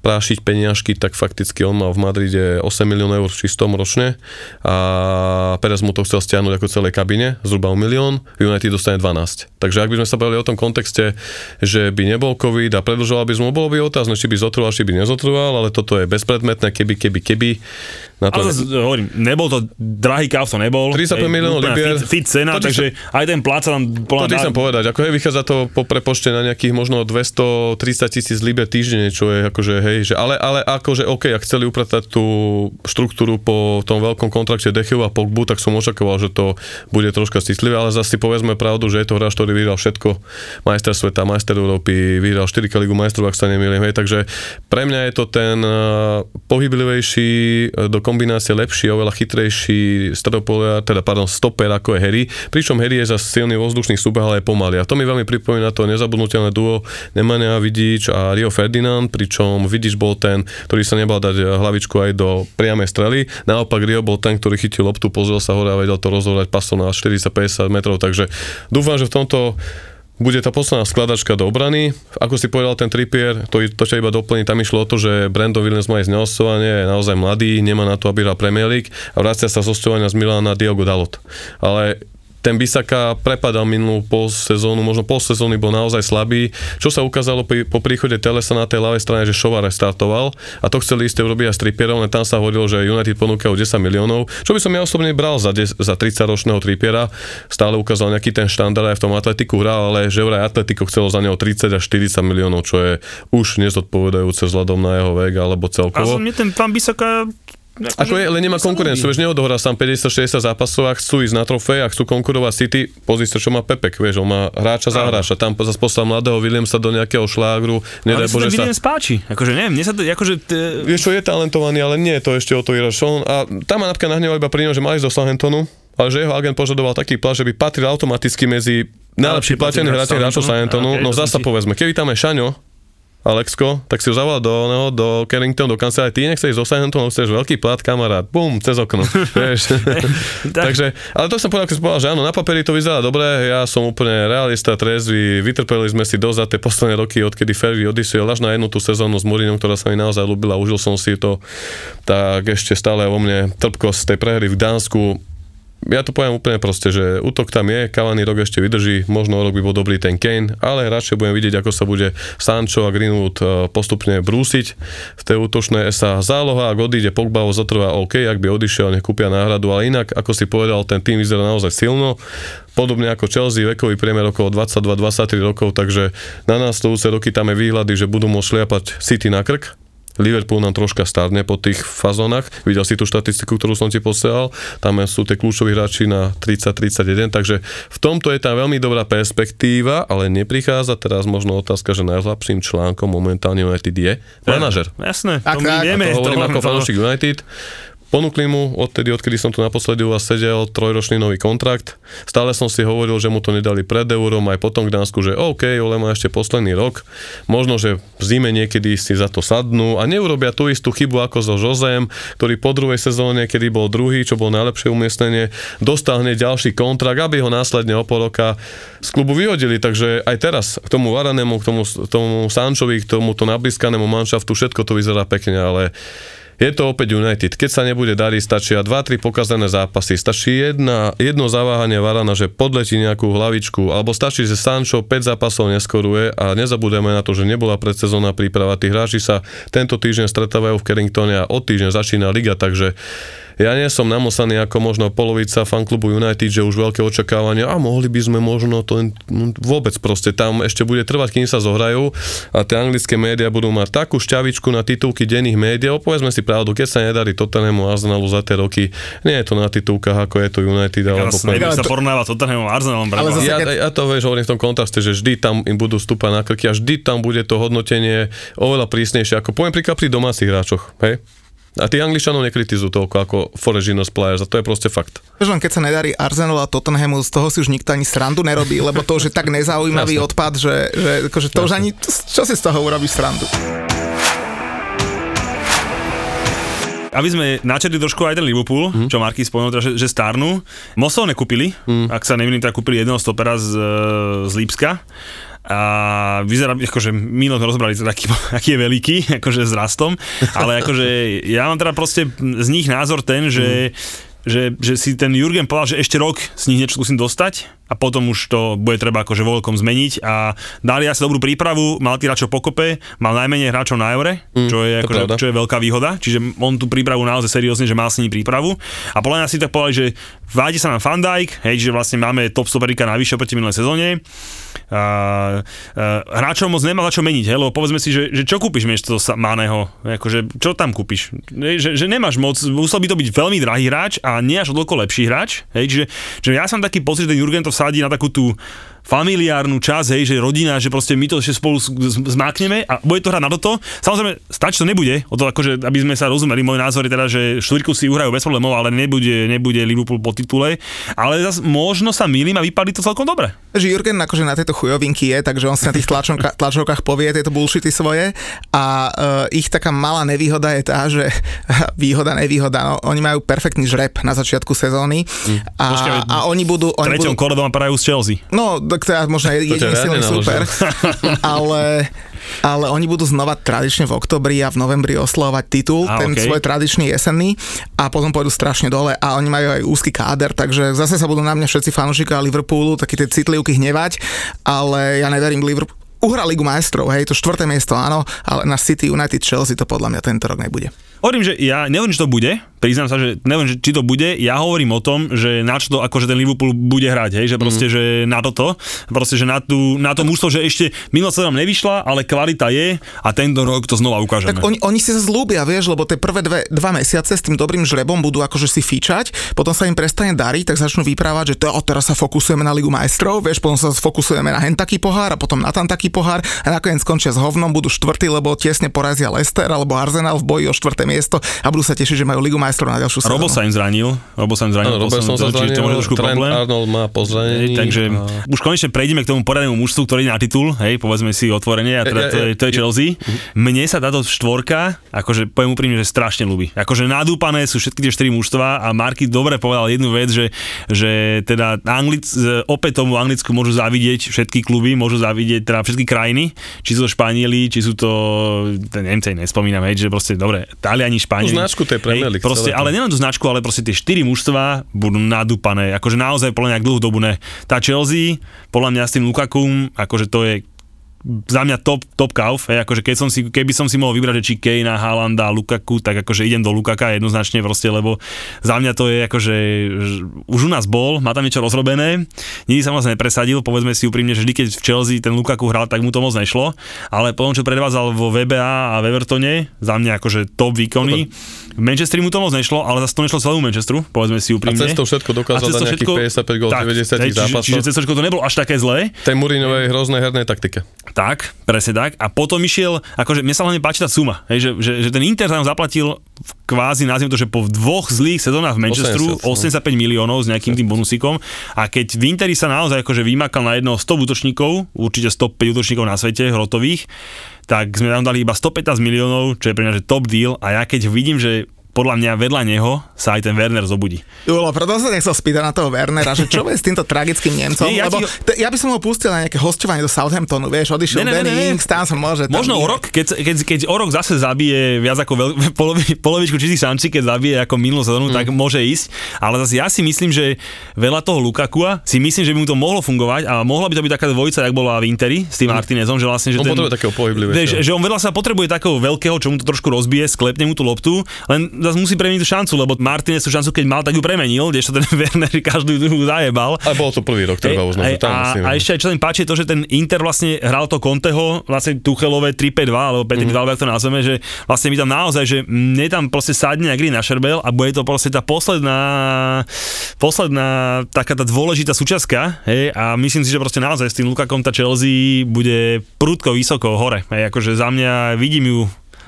rozprášiť peniažky, tak fakticky on mal v Madride 8 miliónov eur čistom ročne a Perez mu to chcel stiahnuť ako celej kabine, zhruba o milión, United dostane 12. Takže ak by sme sa bavili o tom kontexte, že by nebol COVID a predlžoval by sme, bolo by otázne, či by zotrval, či by nezotrval, ale toto je bezpredmetné, keby, keby, keby. Na to Ale zase hovorím, nebol to drahý káv, to nebol. 35 Hej, miliónov libier. Fit, fit cena, To takže aj ten plát sa tam... To podľa ti chcem povedať, ako hej, vychádza to po prepočte na nejakých možno 230 tisíc liber týždenne, čo je akože hej, že ale, ale akože OK, ak chceli upratať tú štruktúru po tom veľkom kontrakte Dechev a Pogbu, tak som očakával, že to bude troška citlivé, ale zase si povedzme pravdu, že je to hráč, ktorý vyhral všetko, majster sveta, majster Európy, vyhral 4 ligu majstrov, ak sa nemýlim, hej, takže pre mňa je to ten uh, pohyblivejší uh, do kombinácie lepší, oveľa chytrejší stredopolia, teda pardon, stoper ako je Harry, pričom Harry je za silný vzdušný súbeh, ale aj pomalý. A to mi veľmi pripomína to nezabudnutelné duo Nemanja Vidič a Rio Ferdinand, pričom Vidič bol ten, ktorý sa nebal dať hlavičku aj do priamej strely. Naopak Rio bol ten, ktorý chytil loptu, pozrel sa hore a vedel to rozhodovať pasom na 40-50 metrov. Takže dúfam, že v tomto bude tá posledná skladačka do obrany. Ako si povedal ten Trippier, to, to ťa iba doplní, tam išlo o to, že Brandon Williams má ísť neostovanie, je naozaj mladý, nemá na to, aby hral Premier League a vracia sa z z Milana Diogo Dalot. Ale ten Bisaka prepadal minulú sezónu, možno pol sezóny bol naozaj slabý, čo sa ukázalo pri, po príchode Telesa na tej ľavej strane, že Šovar startoval a to chceli isté urobiť aj s Trippierom, tam sa hovorilo, že United ponúkajú 10 miliónov, čo by som ja osobne bral za, 10, za 30 ročného Trippiera, stále ukázal nejaký ten štandard aj v tom Atletiku hral, ale že vraj Atletico chcelo za neho 30 až 40 miliónov, čo je už nezodpovedajúce vzhľadom na jeho vek alebo A celkovo. mne ten pán Bisaka... Ako je, len nemá konkurenciu, vieš, neodohrá sám 50-60 zápasov a chcú ísť na trofej a chcú konkurovať City, pozri sa, čo má Pepek, vieš, on má hráča za hráča, tam zase poslal mladého Williamsa do nejakého šlágru, Ale nedaj Bože sa... Williams páči. Akože neviem, mne sa to, akože... T- Vieš čo, je talentovaný, ale nie je to ešte o to Iraš. On, a tam ma napríklad nahneval iba pri ňom, že mali ísť do Southamptonu, ale že jeho agent požadoval taký plat, že by patril automaticky medzi najlepší platený platený hráč hráč hráčov. Okay, No zasa povedzme, keby tam je Šaňo, Alexko, tak si ho zavolal do, no, do Carrington, do kancelárie, ty nechceš do Southamptonu, chceš veľký plat, kamarát, bum, cez okno, vieš. Takže, ale to som povedal, keď som povedal, že áno, na papieri to vyzerá dobre, ja som úplne realista, trezvy, vytrpeli sme si dosť za tie posledné roky, odkedy Ferry odišiel až na jednu tú sezónu s Mourinhom, ktorá sa mi naozaj ľúbila, užil som si to, tak ešte stále vo mne trpkosť tej prehry v Dánsku, ja to poviem úplne proste, že útok tam je, Cavani rok ešte vydrží, možno rok by bol dobrý ten Kane, ale radšej budem vidieť, ako sa bude Sancho a Greenwood e, postupne brúsiť. V tej útočnej SA záloha, ak odíde Pogba ho zotrvá OK, ak by odišiel, nech kúpia náhradu, ale inak, ako si povedal, ten tým vyzerá naozaj silno, podobne ako Chelsea, vekový priemer okolo 22-23 rokov, takže na nás roky tam je výhľady, že budú môcť šliapať City na krk, Liverpool nám troška starne po tých fazónach. Videl si tú štatistiku, ktorú som ti posielal. Tam sú tie kľúčoví hráči na 30-31, takže v tomto je tam veľmi dobrá perspektíva, ale neprichádza teraz možno otázka, že najslabším článkom momentálne United je manažer. Jasné, to my tak, vieme. To hovorím to- ako fanúšik United. Ponúkli mu odtedy, odkedy som tu naposledy u vás sedel, trojročný nový kontrakt. Stále som si hovoril, že mu to nedali pred eurom, aj potom k Dánsku, že OK, ale má ešte posledný rok. Možno, že v zime niekedy si za to sadnú a neurobia tú istú chybu ako so Josem, ktorý po druhej sezóne, kedy bol druhý, čo bol najlepšie umiestnenie, dostal hneď ďalší kontrakt, aby ho následne o pol roka z klubu vyhodili. Takže aj teraz k tomu Varanému, k tomu, tomu Sančovi, k tomuto nablískanému manšaftu, všetko to vyzerá pekne, ale je to opäť United. Keď sa nebude dariť, stačia 2-3 pokazané zápasy. Stačí jedna, jedno zaváhanie Varana, že podletí nejakú hlavičku, alebo stačí, že Sancho 5 zápasov neskoruje a nezabudeme na to, že nebola predsezónna príprava. Tí hráči sa tento týždeň stretávajú v Carringtone a od týždeň začína liga, takže ja nie som namosaný ako možno polovica fanklubu United, že už veľké očakávania a mohli by sme možno to no, vôbec proste tam ešte bude trvať, kým sa zohrajú a tie anglické médiá budú mať takú šťavičku na titulky denných médií, povedzme si pravdu, keď sa nedarí Tottenhamu Arsenalu za tie roky, nie je to na titulkách ako je to United alebo Jasné, Ale sa to- porovnáva Tottenhamom a Arsenalom. Ale zase- ja, keď- ja to vieš, hovorím v tom kontraste, že vždy tam im budú stúpať na krky a vždy tam bude to hodnotenie oveľa prísnejšie, ako poviem príklad pri domácich hráčoch. Hej? A tí Angličanov nekritizujú toľko ako Foreginos Players a to je proste fakt. Vieš len, keď sa nedarí Arsenal a Tottenhamu, z toho si už nikto ani srandu nerobí, lebo to už je tak nezaujímavý odpad, že, že akože to už ani, čo si z toho urobíš srandu? Aby sme načetli trošku aj ten Liverpool, mm. čo Marky spomenul, teda, že, že starnú. Mosov nekúpili, mm. ak sa nemýlim, tak kúpili jedného stopera z, z Lípska. A vyzerá, akože Milo sme rozbrali, teda, aký, aký je veľký, akože s rastom, ale akože ja mám teda proste z nich názor ten, že že, že si ten Jurgen povedal, že ešte rok z nich niečo skúsim dostať a potom už to bude treba akože voľkom zmeniť. A dali asi dobrú prípravu, mal tí hráčov pokope, mal najmenej hráčov na Eure, Mm, čo, je akože, čo je veľká výhoda, čiže on tú prípravu naozaj seriózne, že mal s nimi prípravu. A podľa mňa si tak povedali, že vádi sa nám Van Dijk, hej, že vlastne máme top stoperika najvyššie proti minulej sezóne. A, a, hráčov moc nemá za čo meniť, hej, lebo povedzme si, že, že čo kúpiš miesto Maného, akože čo tam kúpiš, hej, že, že nemáš moc, musel by to byť veľmi drahý hráč a nie až toľko lepší hráč, hej, čiže, že ja som taký pocit, že ten Jurgen to vsadí na takú tú familiárnu časť, hej, že rodina, že proste my to ešte spolu zmákneme a bude to hrať na toto. Samozrejme, stač to nebude, o to akože, aby sme sa rozumeli, môj názor je teda, že štvrtku si uhrajú bez problémov, ale nebude, nebude Liverpool po titule, ale zas možno sa milím a vypadí to celkom dobre. že Jurgen akože na tejto chujovinky je, takže on si na tých tlačovka, tlačovkách povie tieto bullshity svoje a uh, ich taká malá nevýhoda je tá, že výhoda, nevýhoda, no, oni majú perfektný žreb na začiatku sezóny a, Počkaj, a oni budú... V Oni budú treťom kole doma parajú z Chelsea. No, to je možno jediný silný super, ale, ale oni budú znova tradične v oktobri a v novembri oslovať titul, A, ten okej. svoj tradičný jesenný a potom pôjdu strašne dole a oni majú aj úzky káder, takže zase sa budú na mňa všetci fanúšikovia Liverpoolu, takí tie citlivky hnevať, ale ja neverím Liverpool. Uhra Ligu majstrov, hej, to štvrté miesto, áno, ale na City United Chelsea to podľa mňa tento rok nebude. Hovorím, že ja nehovorím, že to bude, priznám sa, že neviem, že či to bude, ja hovorím o tom, že na čo to akože ten Liverpool bude hrať, hej, že proste, mm. že na toto, proste, že na, tú, na to mužstvo, že ešte minulá sa nám nevyšla, ale kvalita je a tento rok to znova ukážeme. Tak oni, oni si sa zlúbia, vieš, lebo tie prvé dve, dva mesiace s tým dobrým žrebom budú akože si fičať, potom sa im prestane dariť, tak začnú vyprávať, že to, o, teraz sa fokusujeme na Ligu majstrov, vieš, potom sa fokusujeme na hen taký pohár a potom na tam taký pohár a nakoniec skončia s hovnom, budú štvrtí, lebo tesne porazia Leicester alebo Arsenal v boji o štvrté miesto a budú sa tešiť, že majú Ligu majstrov na ďalšiu Robo sezónu. sa im zranil. Robo sa im zranil. Áno, Robertson sa čiže to môže zranil, trošku Trent problém. Arnold má po zranení. Hej, takže a- už konečne prejdeme k tomu poradnému mužstvu, ktorý ide na titul, hej, povedzme si otvorene, a teda to je, to je Chelsea. Mne sa táto štvorka, akože poviem úprimne, že strašne ľúbi. Akože nadúpané sú všetky tie štyri mužstva a Marky dobre povedal jednu vec, že, že teda Anglic, opäť tomu Anglicku môžu závidieť všetky kluby, môžu závidieť teda všetky krajiny, či sú to Španieli, či sú to Nemci, nespomínam, hej, že proste dobre, Taliani, Španieli. Značku tej Premier League, proste, ale nielen tú značku, ale proste tie štyri mužstva budú nadúpané, akože naozaj podľa mňa dlhú dobu ne. Tá Chelsea, podľa mňa s tým Lukakum, akože to je za mňa top, top kauf, hej, akože keď som si, keby som si mohol vybrať, že či Kane, Haalanda, Lukaku, tak akože idem do Lukaka jednoznačne proste, lebo za mňa to je akože, už u nás bol, má tam niečo rozrobené, nikdy sa vlastne nepresadil, povedzme si úprimne, že vždy, keď v Chelsea ten Lukaku hral, tak mu to moc nešlo, ale potom, čo predvádzal vo VBA a v Evertone, za mňa akože top výkony, v Manchesteri mu to moc nešlo, ale zase to nešlo celému Manchesteru, povedzme si A úprimne. cez to všetko dokázal A dať nejakých 55 gól v tak, 90 hej, čiže, čiže cez to všetko to nebolo až také zlé, Tej Mourinhovej hroznej hernej taktike. Tak, presne tak. A potom išiel, akože mne sa hlavne páči tá suma, hej, že, že, že ten Inter tam zaplatil v kvázi, nazviem to, že po dvoch zlých sezónach v Manchesteru 80, 85 miliónov s nejakým tým bonusikom. A keď v Interi sa naozaj akože vymakal na jedno 100 útočníkov, určite 105 útočníkov na svete, hrotových, tak sme tam dali iba 115 miliónov, čo je pre mňa že top deal. A ja keď vidím, že podľa mňa vedľa neho sa aj ten Werner zobudí. Julo, preto som sa nechcel spýtať na toho Wernera, že čo je s týmto tragickým Nemcom, Nie, ja lebo ti- t- ja by som ho pustil na nejaké hostovanie do Southamptonu, vieš, odišiel Ne, ne, ne, Danny ne, ne. Ings, tam sa môže... tam Možno o rok, keď, keď, keď o rok zase zabije viac ako veľ, polovi, polovičku čistých šancí, keď zabije ako minulú sezónu, mm. tak môže ísť. Ale zase ja si myslím, že veľa toho Lukakua, si myslím, že by mu to mohlo fungovať a mohla by to byť taká dvojica, jak bola v Interi s tým Martinezom, že vlastne, že On ten, takého vieš, že on vedľa sa potrebuje takého veľkého, čo mu to trošku rozbije, sklepne mu tú loptu, len zase musí premeniť šancu, lebo Martinez tú šancu, keď mal, tak ju premenil, kdežto ten Werner každú druhú zajebal. Ale bolo to prvý rok, treba uznať, a, a ešte aj čo mi páči je to, že ten Inter vlastne hral to Conteho, vlastne Tuchelové 3-5-2, alebo 5-2, Mhm. mm. ak to nazveme, že vlastne my tam naozaj, že mne tam proste sadne gry na šerbel a bude to proste tá posledná, posledná taká tá dôležitá súčiastka, hej, a myslím si, že proste naozaj s tým Lukakom tá Chelsea bude prudko vysoko hore, hej, akože za mňa vidím ju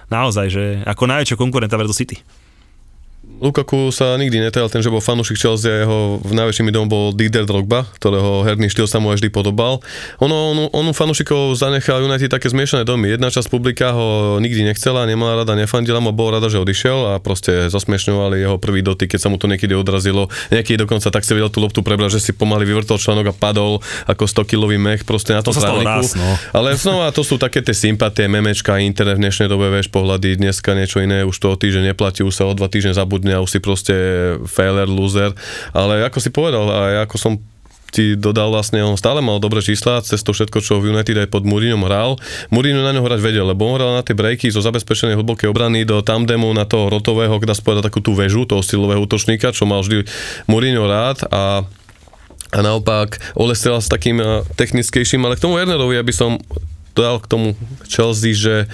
naozaj, že ako najväčšieho konkurenta Verdo City. Lukaku sa nikdy netajal ten, že bol fanúšik Chelsea a jeho v najväčším idolom bol Didier Drogba, ktorého herný štýl sa mu aj vždy podobal. Ono, on, on fanúšikov zanechal United také zmiešané domy. Jedna časť publika ho nikdy nechcela, nemala rada, nefandila mu, bol rada, že odišiel a proste zasmiešňovali jeho prvý dotyk, keď sa mu to niekedy odrazilo. Niekedy dokonca tak si vedel tú loptu prebrať, že si pomaly vyvrtol článok a padol ako 100 kilový mech proste na tom To trávniku. raz, no. Ale znova to sú také tie sympatie, memečka, internet v dnešnej dobe, vieš, pohľady, dneska niečo iné, už to týždeň neplatí, už sa o dva týždne zabudne a už si proste failure, loser. Ale ako si povedal, aj ako som ti dodal vlastne, on stále mal dobré čísla, cez to všetko, čo v United aj pod Mourinhom hral. Mourinho na ňo hrať vedel, lebo on hral na tie breaky zo zabezpečenej hlbokej obrany do tandemu na toho rotového, dá sa povedať takú tú väžu, toho stylového útočníka, čo mal vždy Mourinho rád a a naopak Ole s takým eh, technickejším, ale k tomu Wernerovi, aby som dodal k tomu Chelsea, že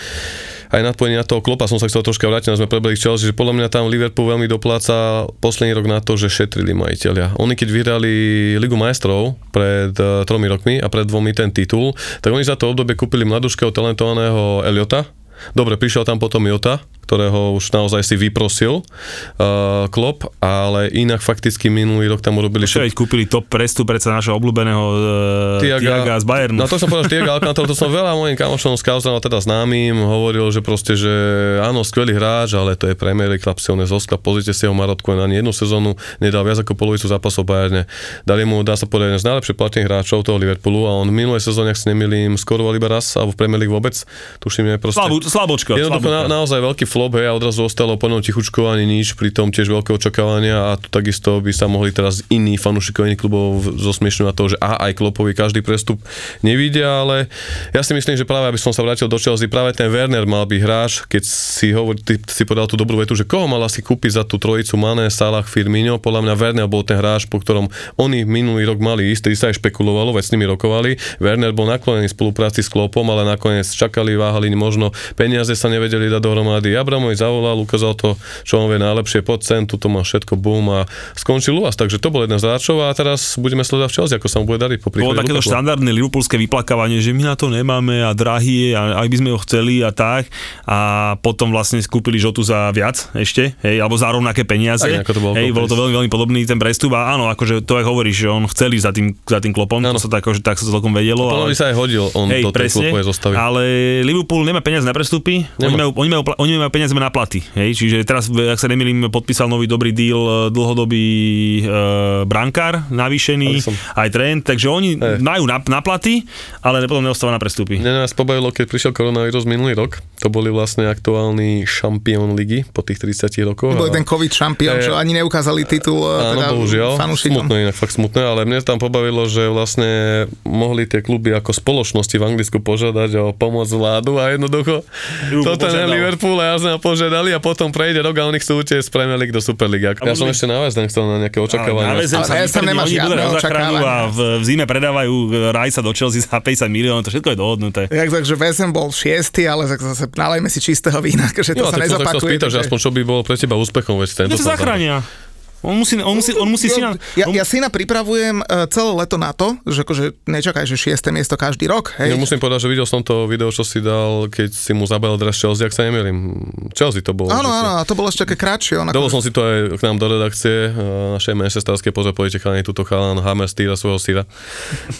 aj nadpojenie na toho klopa som sa chcel troška vrátiť, na sme prebehli Chelsea, že podľa mňa tam Liverpool veľmi dopláca posledný rok na to, že šetrili majiteľia. Oni keď vyhrali Ligu majstrov pred uh, tromi rokmi a pred dvomi ten titul, tak oni za to obdobie kúpili mladúškeho talentovaného Eliota. Dobre, prišiel tam potom Jota, ktorého už naozaj si vyprosil uh, Klopp, ale inak fakticky minulý rok tam urobili Čo veď kúpili top prestup predsa našho obľúbeného uh, Tiaga, z Bayernu. No to som povedal, že Tiaga Alcantara, to som veľa mojim kamošom skauzoval, teda známym, hovoril, že proste, že áno, skvelý hráč, ale to je Premier League chlap, silný zosklad, pozrite si ho Marotku, ani jednu sezónu nedal viac ako polovicu zápasov Bayerne. Dali mu, dá sa povedať, jeden z najlepších platných hráčov toho Liverpoolu a on v minulej sezóne, ak si nemýlim, skoroval iba raz, alebo v Premier League vôbec, tuším, je proste... Slabú, slabočko. Jednoducho na, naozaj veľký flop, hej, a odrazu ostalo po tichučko ani nič, pritom tiež veľké očakávania a tu takisto by sa mohli teraz iní fanúšikovia iných klubov zosmiešňovať to, že a aj Klopovi každý prestup nevidia, ale ja si myslím, že práve aby som sa vrátil do Chelsea, práve ten Werner mal byť hráč, keď si hovor, ty, si povedal tú dobrú vetu, že koho mal asi kúpiť za tú trojicu Mané, Salah, Firmino, podľa mňa Werner bol ten hráč, po ktorom oni minulý rok mali ísť, sa aj špekulovalo, veď s nimi rokovali. Werner bol naklonený spolupráci s Klopom, ale nakoniec čakali, váhali, možno peniaze sa nevedeli dať dohromady. Ja Abramovič zavolal, ukázal to, čo on vie najlepšie, pod sem, tu to má všetko, boom a skončil u vás. Takže to bol jeden z hráčov a teraz budeme sledovať v Chelsea, ako sa mu bude dariť po Bolo takéto Lukaku. štandardné liverpoolské vyplakávanie, že my na to nemáme a drahý je a aj by sme ho chceli a tak. A potom vlastne skúpili Žotu za viac ešte, hej, alebo za rovnaké peniaze. Tak, to bolo hej, bolo to veľmi, veľmi podobný ten prestup a áno, akože to aj hovoríš, že on chceli za tým, za tým klopom, Áno. to sa tak, akože, tak sa celkom vedelo. Podľa by sa aj hodil on Hej, do tej presne, klopovej zostavy. ale Liverpool nemá peniaze na prestupy, oni majú, oni, majú, oni majú peniaze na platy, hej, čiže teraz, ak sa nemýlim, podpísal nový dobrý deal e, dlhodobý e, brankár, navýšený, aj trend, takže oni Hej. majú na, na platy, ale potom neostáva na prestupy. Mne nás pobavilo, keď prišiel koronavírus minulý rok. To boli vlastne aktuálny šampión ligy po tých 30 rokoch. Bol a- ten COVID šampión, Eh, čo ani neukázali titul eh, Áno, teda bohužiaľ, fanúšikom. smutné, inak fakt smutné, ale mne tam pobavilo, že vlastne mohli tie kluby ako spoločnosti v Anglicku požiadať o pomoc vládu a jednoducho Liverpool toto požiadal. Liverpool a Arsenal požiadali a potom prejde rok a oni chcú utiecť z Premier League do Super League. Ja som ešte na West Ham chcel na nejaké Ale očakávania. na Ale sa VSM vyprdí, nemá oni žiadne budú na záchranu a v, v zime predávajú Rajsa do Chelsea za 50 miliónov, to všetko je dohodnuté. Jak takže VSM bol šiestý, ale tak zase nalejme si čistého vína, že to Jo, sa tak som sa chcel nezopakuje. spýtať, že aspoň čo by bolo pre teba úspechom, veď tento To som sa zachránia. On musí, on musí, on musí si na... ja, on, ja syna pripravujem uh, celé leto na to, že akože nečakaj, že šiesté miesto každý rok, hej. Ja musím povedať, že videl som to video, čo si dal, keď si mu zabal dres Chelsea, ak sa nemýlim. Chelsea to bolo. Áno, si- áno, to bolo ešte také kratšie. On Dovol ako, som si to aj k nám do redakcie, eh, našej manchesterskej, pozor, pojete chalani, túto chalan Hammer stýra svojho syra.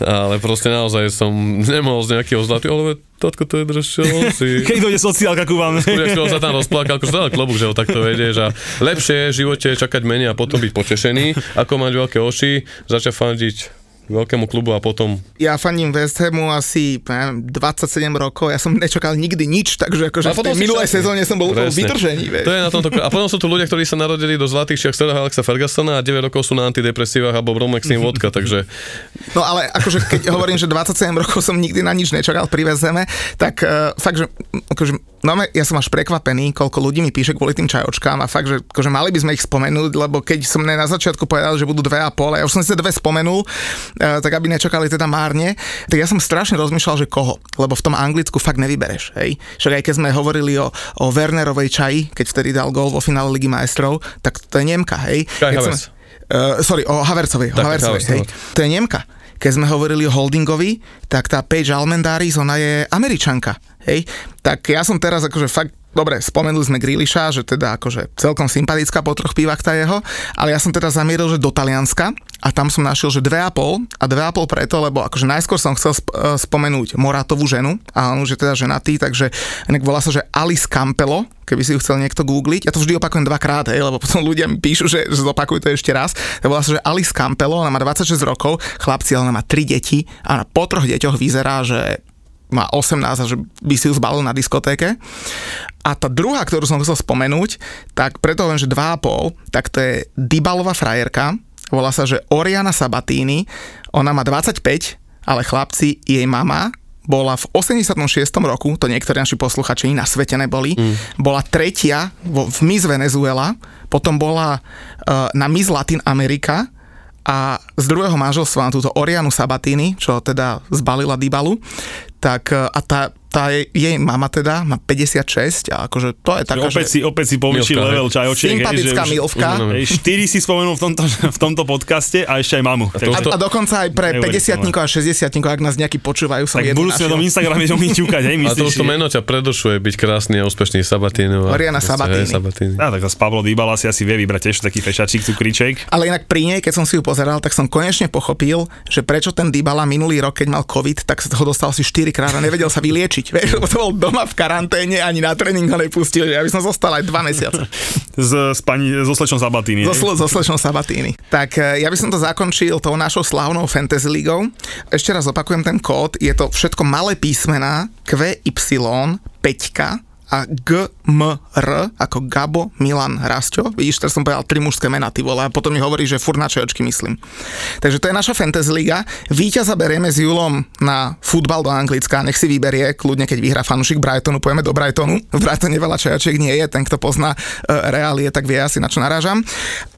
Ale proste naozaj som nemohol z nejakého zlatý, ale tatko, to je dres Chelsea. keď dojde sociálka ku vám. Chvíľa sa tam rozplakal, akože to klobúk, že ho takto vedieš a lepšie je v živote čakať menej a potom byť potešený, ako mať veľké oči, začať fandiť veľkému klubu a potom ja fandím West Hamu asi neviem, 27 rokov, ja som nečakal nikdy nič, takže akože A v tej minulej sezóne som bol úplne vieš. To je na tomto, a potom sú tu ľudia, ktorí sa narodili do zlatých čiach Sir Alexa Fergusona a 9 rokov sú na antidepresívach alebo bromexin vodka, takže No ale akože keď hovorím, že 27 rokov som nikdy na nič nečakal pri VSM, tak uh, fakt, že akože, no ja som až prekvapený, koľko ľudí mi píše kvôli tým čajočkám a fakt, že akože mali by sme ich spomenúť, lebo keď som ne na začiatku povedal, že budú dve a pol, ja už som si dve spomenul, uh, tak aby nečakali teda márne, tak ja som strašne rozmýšľal, že koho, lebo v tom Anglicku fakt nevybereš, hej. Však aj keď sme hovorili o, o Wernerovej čaji, keď vtedy dal gól vo finále Ligy majstrov, tak to je Nemka, hej. Keď sme- Uh, sorry, o Havercovi, o Havertz, hej. To je Nemka. Keď sme hovorili o Holdingovi, tak tá Paige Almendaris, ona je Američanka, hej. Tak ja som teraz akože fakt Dobre, spomenuli sme Grealisha, že teda akože celkom sympatická po troch pívach tá jeho, ale ja som teda zamieril, že do Talianska a tam som našiel, že 2,5 a 2,5 preto, lebo akože najskôr som chcel sp- eh, spomenúť Moratovú ženu a on už je teda ženatý, takže inak volá sa, že Alice Campelo, keby si ju chcel niekto googliť. Ja to vždy opakujem dvakrát, hej, lebo potom ľudia mi píšu, že, že zopakuj to ešte raz. To volá sa, že Alice Campelo, ona má 26 rokov, chlapci, ale ona má 3 deti a ona po troch deťoch vyzerá, že má 18 a že by si ju zbalil na diskotéke. A tá druhá, ktorú som chcel spomenúť, tak preto len, že 2,5, tak to je Dybalová frajerka, volá sa, že Oriana Sabatini, ona má 25, ale chlapci, jej mama bola v 86. roku, to niektorí naši posluchači na svete neboli, mm. bola tretia vo, v Miss Venezuela, potom bola uh, na Miss Latin America a z druhého manželstva na túto Orianu Sabatini, čo teda zbalila Dybalu, tak uh, a tá, tá jej, jej mama teda má 56 a akože to je taká, Opäť si, opäť si hej. level čajočiek. hej, sympatická že už- milvka. už- Hej, štyri si spomenul v tomto, v tomto podcaste a ešte aj mamu. to A, a dokonca aj pre Neuveriteľné. 50 a 60 ak nás nejakí počúvajú, som tak jednu budú si na tom. Instagrame oni ťukať, hej, a to myslíš? už to meno ťa predošuje byť krásny a úspešný Sabatino. Oriana Sabatini. Sabatini. Á, tak z Pablo Dybala si asi vie vybrať tiež taký fešačík, cukriček. Ale inak pri nej, keď som si ju pozeral, tak som konečne pochopil, že prečo ten Dybala minulý rok, keď mal COVID, tak sa ho dostal asi 4 krát a nevedel sa vyliečiť. Vieš, lebo to bol doma v karanténe, ani na tréning ho nepustil, že ja by som zostal aj 2 mesiace. S, s pani, so slečnou Sabatini. So, sl- so slečnou Sabatini. Tak e, ja by som to zakončil tou našou slávnou Fantasy Ligou. Ešte raz opakujem ten kód. Je to všetko malé písmená QY 5 a GMR ako Gabo Milan Rasťo. Vidíš, teraz som povedal tri mužské mená, ty vole, a potom mi hovorí, že furt na čajočky myslím. Takže to je naša Fantasy Liga. Víťaza berieme s Julom na futbal do Anglicka, nech si vyberie, kľudne keď vyhrá fanúšik Brightonu, pojeme do Brightonu. V Brightone veľa čajočiek nie je, ten, kto pozná uh, reálie, tak vie asi na čo narážam.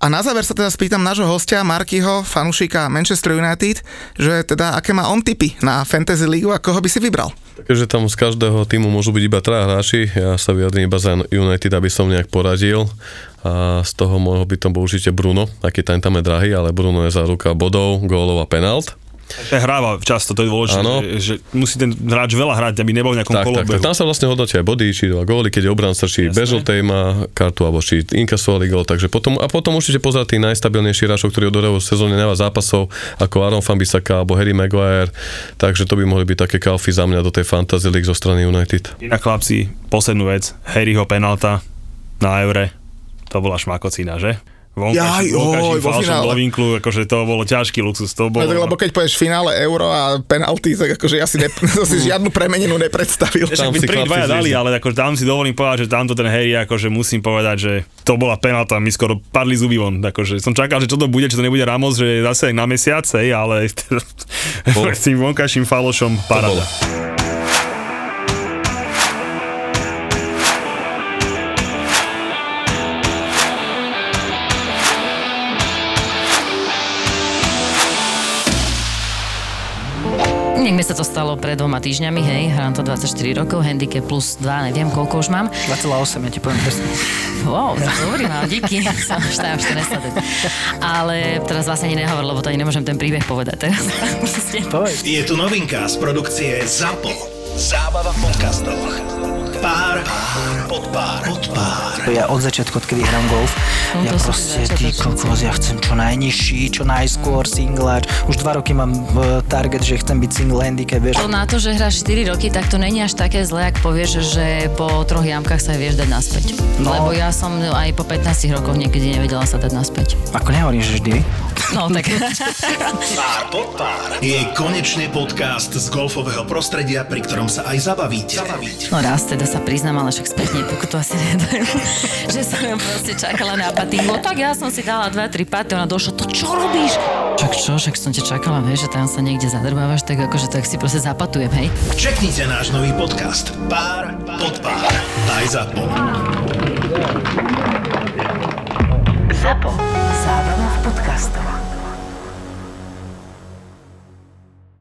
A na záver sa teda spýtam nášho hostia Markyho, fanúšika Manchester United, že teda aké má on tipy na Fantasy Ligu a koho by si vybral? Keďže tam z každého týmu môžu byť iba traja hráči, ja sa vyjadrím iba za United, aby som nejak poradil. A z toho môjho by to bol určite Bruno, aký tam tam je drahý, ale Bruno je za ruka bodov, gólov a penalt. Hráva často, to je dôležité, že, že, musí ten hráč veľa hrať, aby nebol v nejakom Tak, tak, kolobehu. tak, tam sa vlastne hodnotia aj body, či dva góly, keď je obranca, či žltej má kartu, alebo či inkasovali gól, takže potom, a potom určite pozerať tých najstabilnejších hráčov, ktorí odohrajú v sezóne najviac zápasov, ako Aaron Fambisaka alebo Harry Maguire, takže to by mohli byť také kalfy za mňa do tej Fantasy League zo strany United. Inak chlapci, poslednú vec, Harryho penalta na Eure, to bola šmakocina, že? Jaj, Vonkajším, vonkajším oj, vo finále. do vinklu, akože to bolo ťažký luxus, to bolo... No, tak, lebo keď povieš finále euro a penalty, tak akože ja si, ne, si žiadnu premenenú nepredstavil. Tam by prvý dvaja dali, ale akože tam si dovolím povedať, že tamto ten Harry, akože musím povedať, že to bola penalta, mi skoro padli zuby von, akože som čakal, že čo to bude, či to nebude Ramos, že je zase na mesiac, hej, ale s tým vonkajším falošom bolo. Niekde sa to stalo pred dvoma týždňami, hej, hrám to 24 rokov, handicap plus 2, neviem koľko už mám. 2,8, ja ti poviem presne. Wow, dobrý mám, díky, som už tam 14 let. Ale teraz vlastne ani nehovor, lebo to ani nemôžem ten príbeh povedať teraz. Je tu novinka z produkcie ZAPO. Zábava v podcastoch. Pár, pod pár, pod pár. Ja od začiatku, odkedy hrám golf, No, ja proste, ty kokos, ja chcem čo najnižší, čo najskôr singláč. Už dva roky mám uh, target, že chcem byť single handicap, vieš. To na to, že hráš 4 roky, tak to není až také zlé, ak povieš, že po troch jamkách sa vieš dať naspäť. No. Lebo ja som aj po 15 rokoch niekedy nevedela sa dať naspäť. Ako nehovorím, že vždy. No tak. Pár pod pár je konečne podcast z golfového prostredia, pri ktorom sa aj zabavíte. zabavíte. No raz teda sa priznám, ale však spätne pokutu asi nedajú, že som ju proste čakala na patingu. Tak ja som si dala 2-3 paty, ona došla, to čo robíš? Však čo, však som ťa čakala, vieš, že tam sa niekde zadrbávaš, tak akože tak si proste zapatujem, hej. Čeknite náš nový podcast Pár pod pár. Aj ZAPO. Zapo. Zábrná v podcastovách.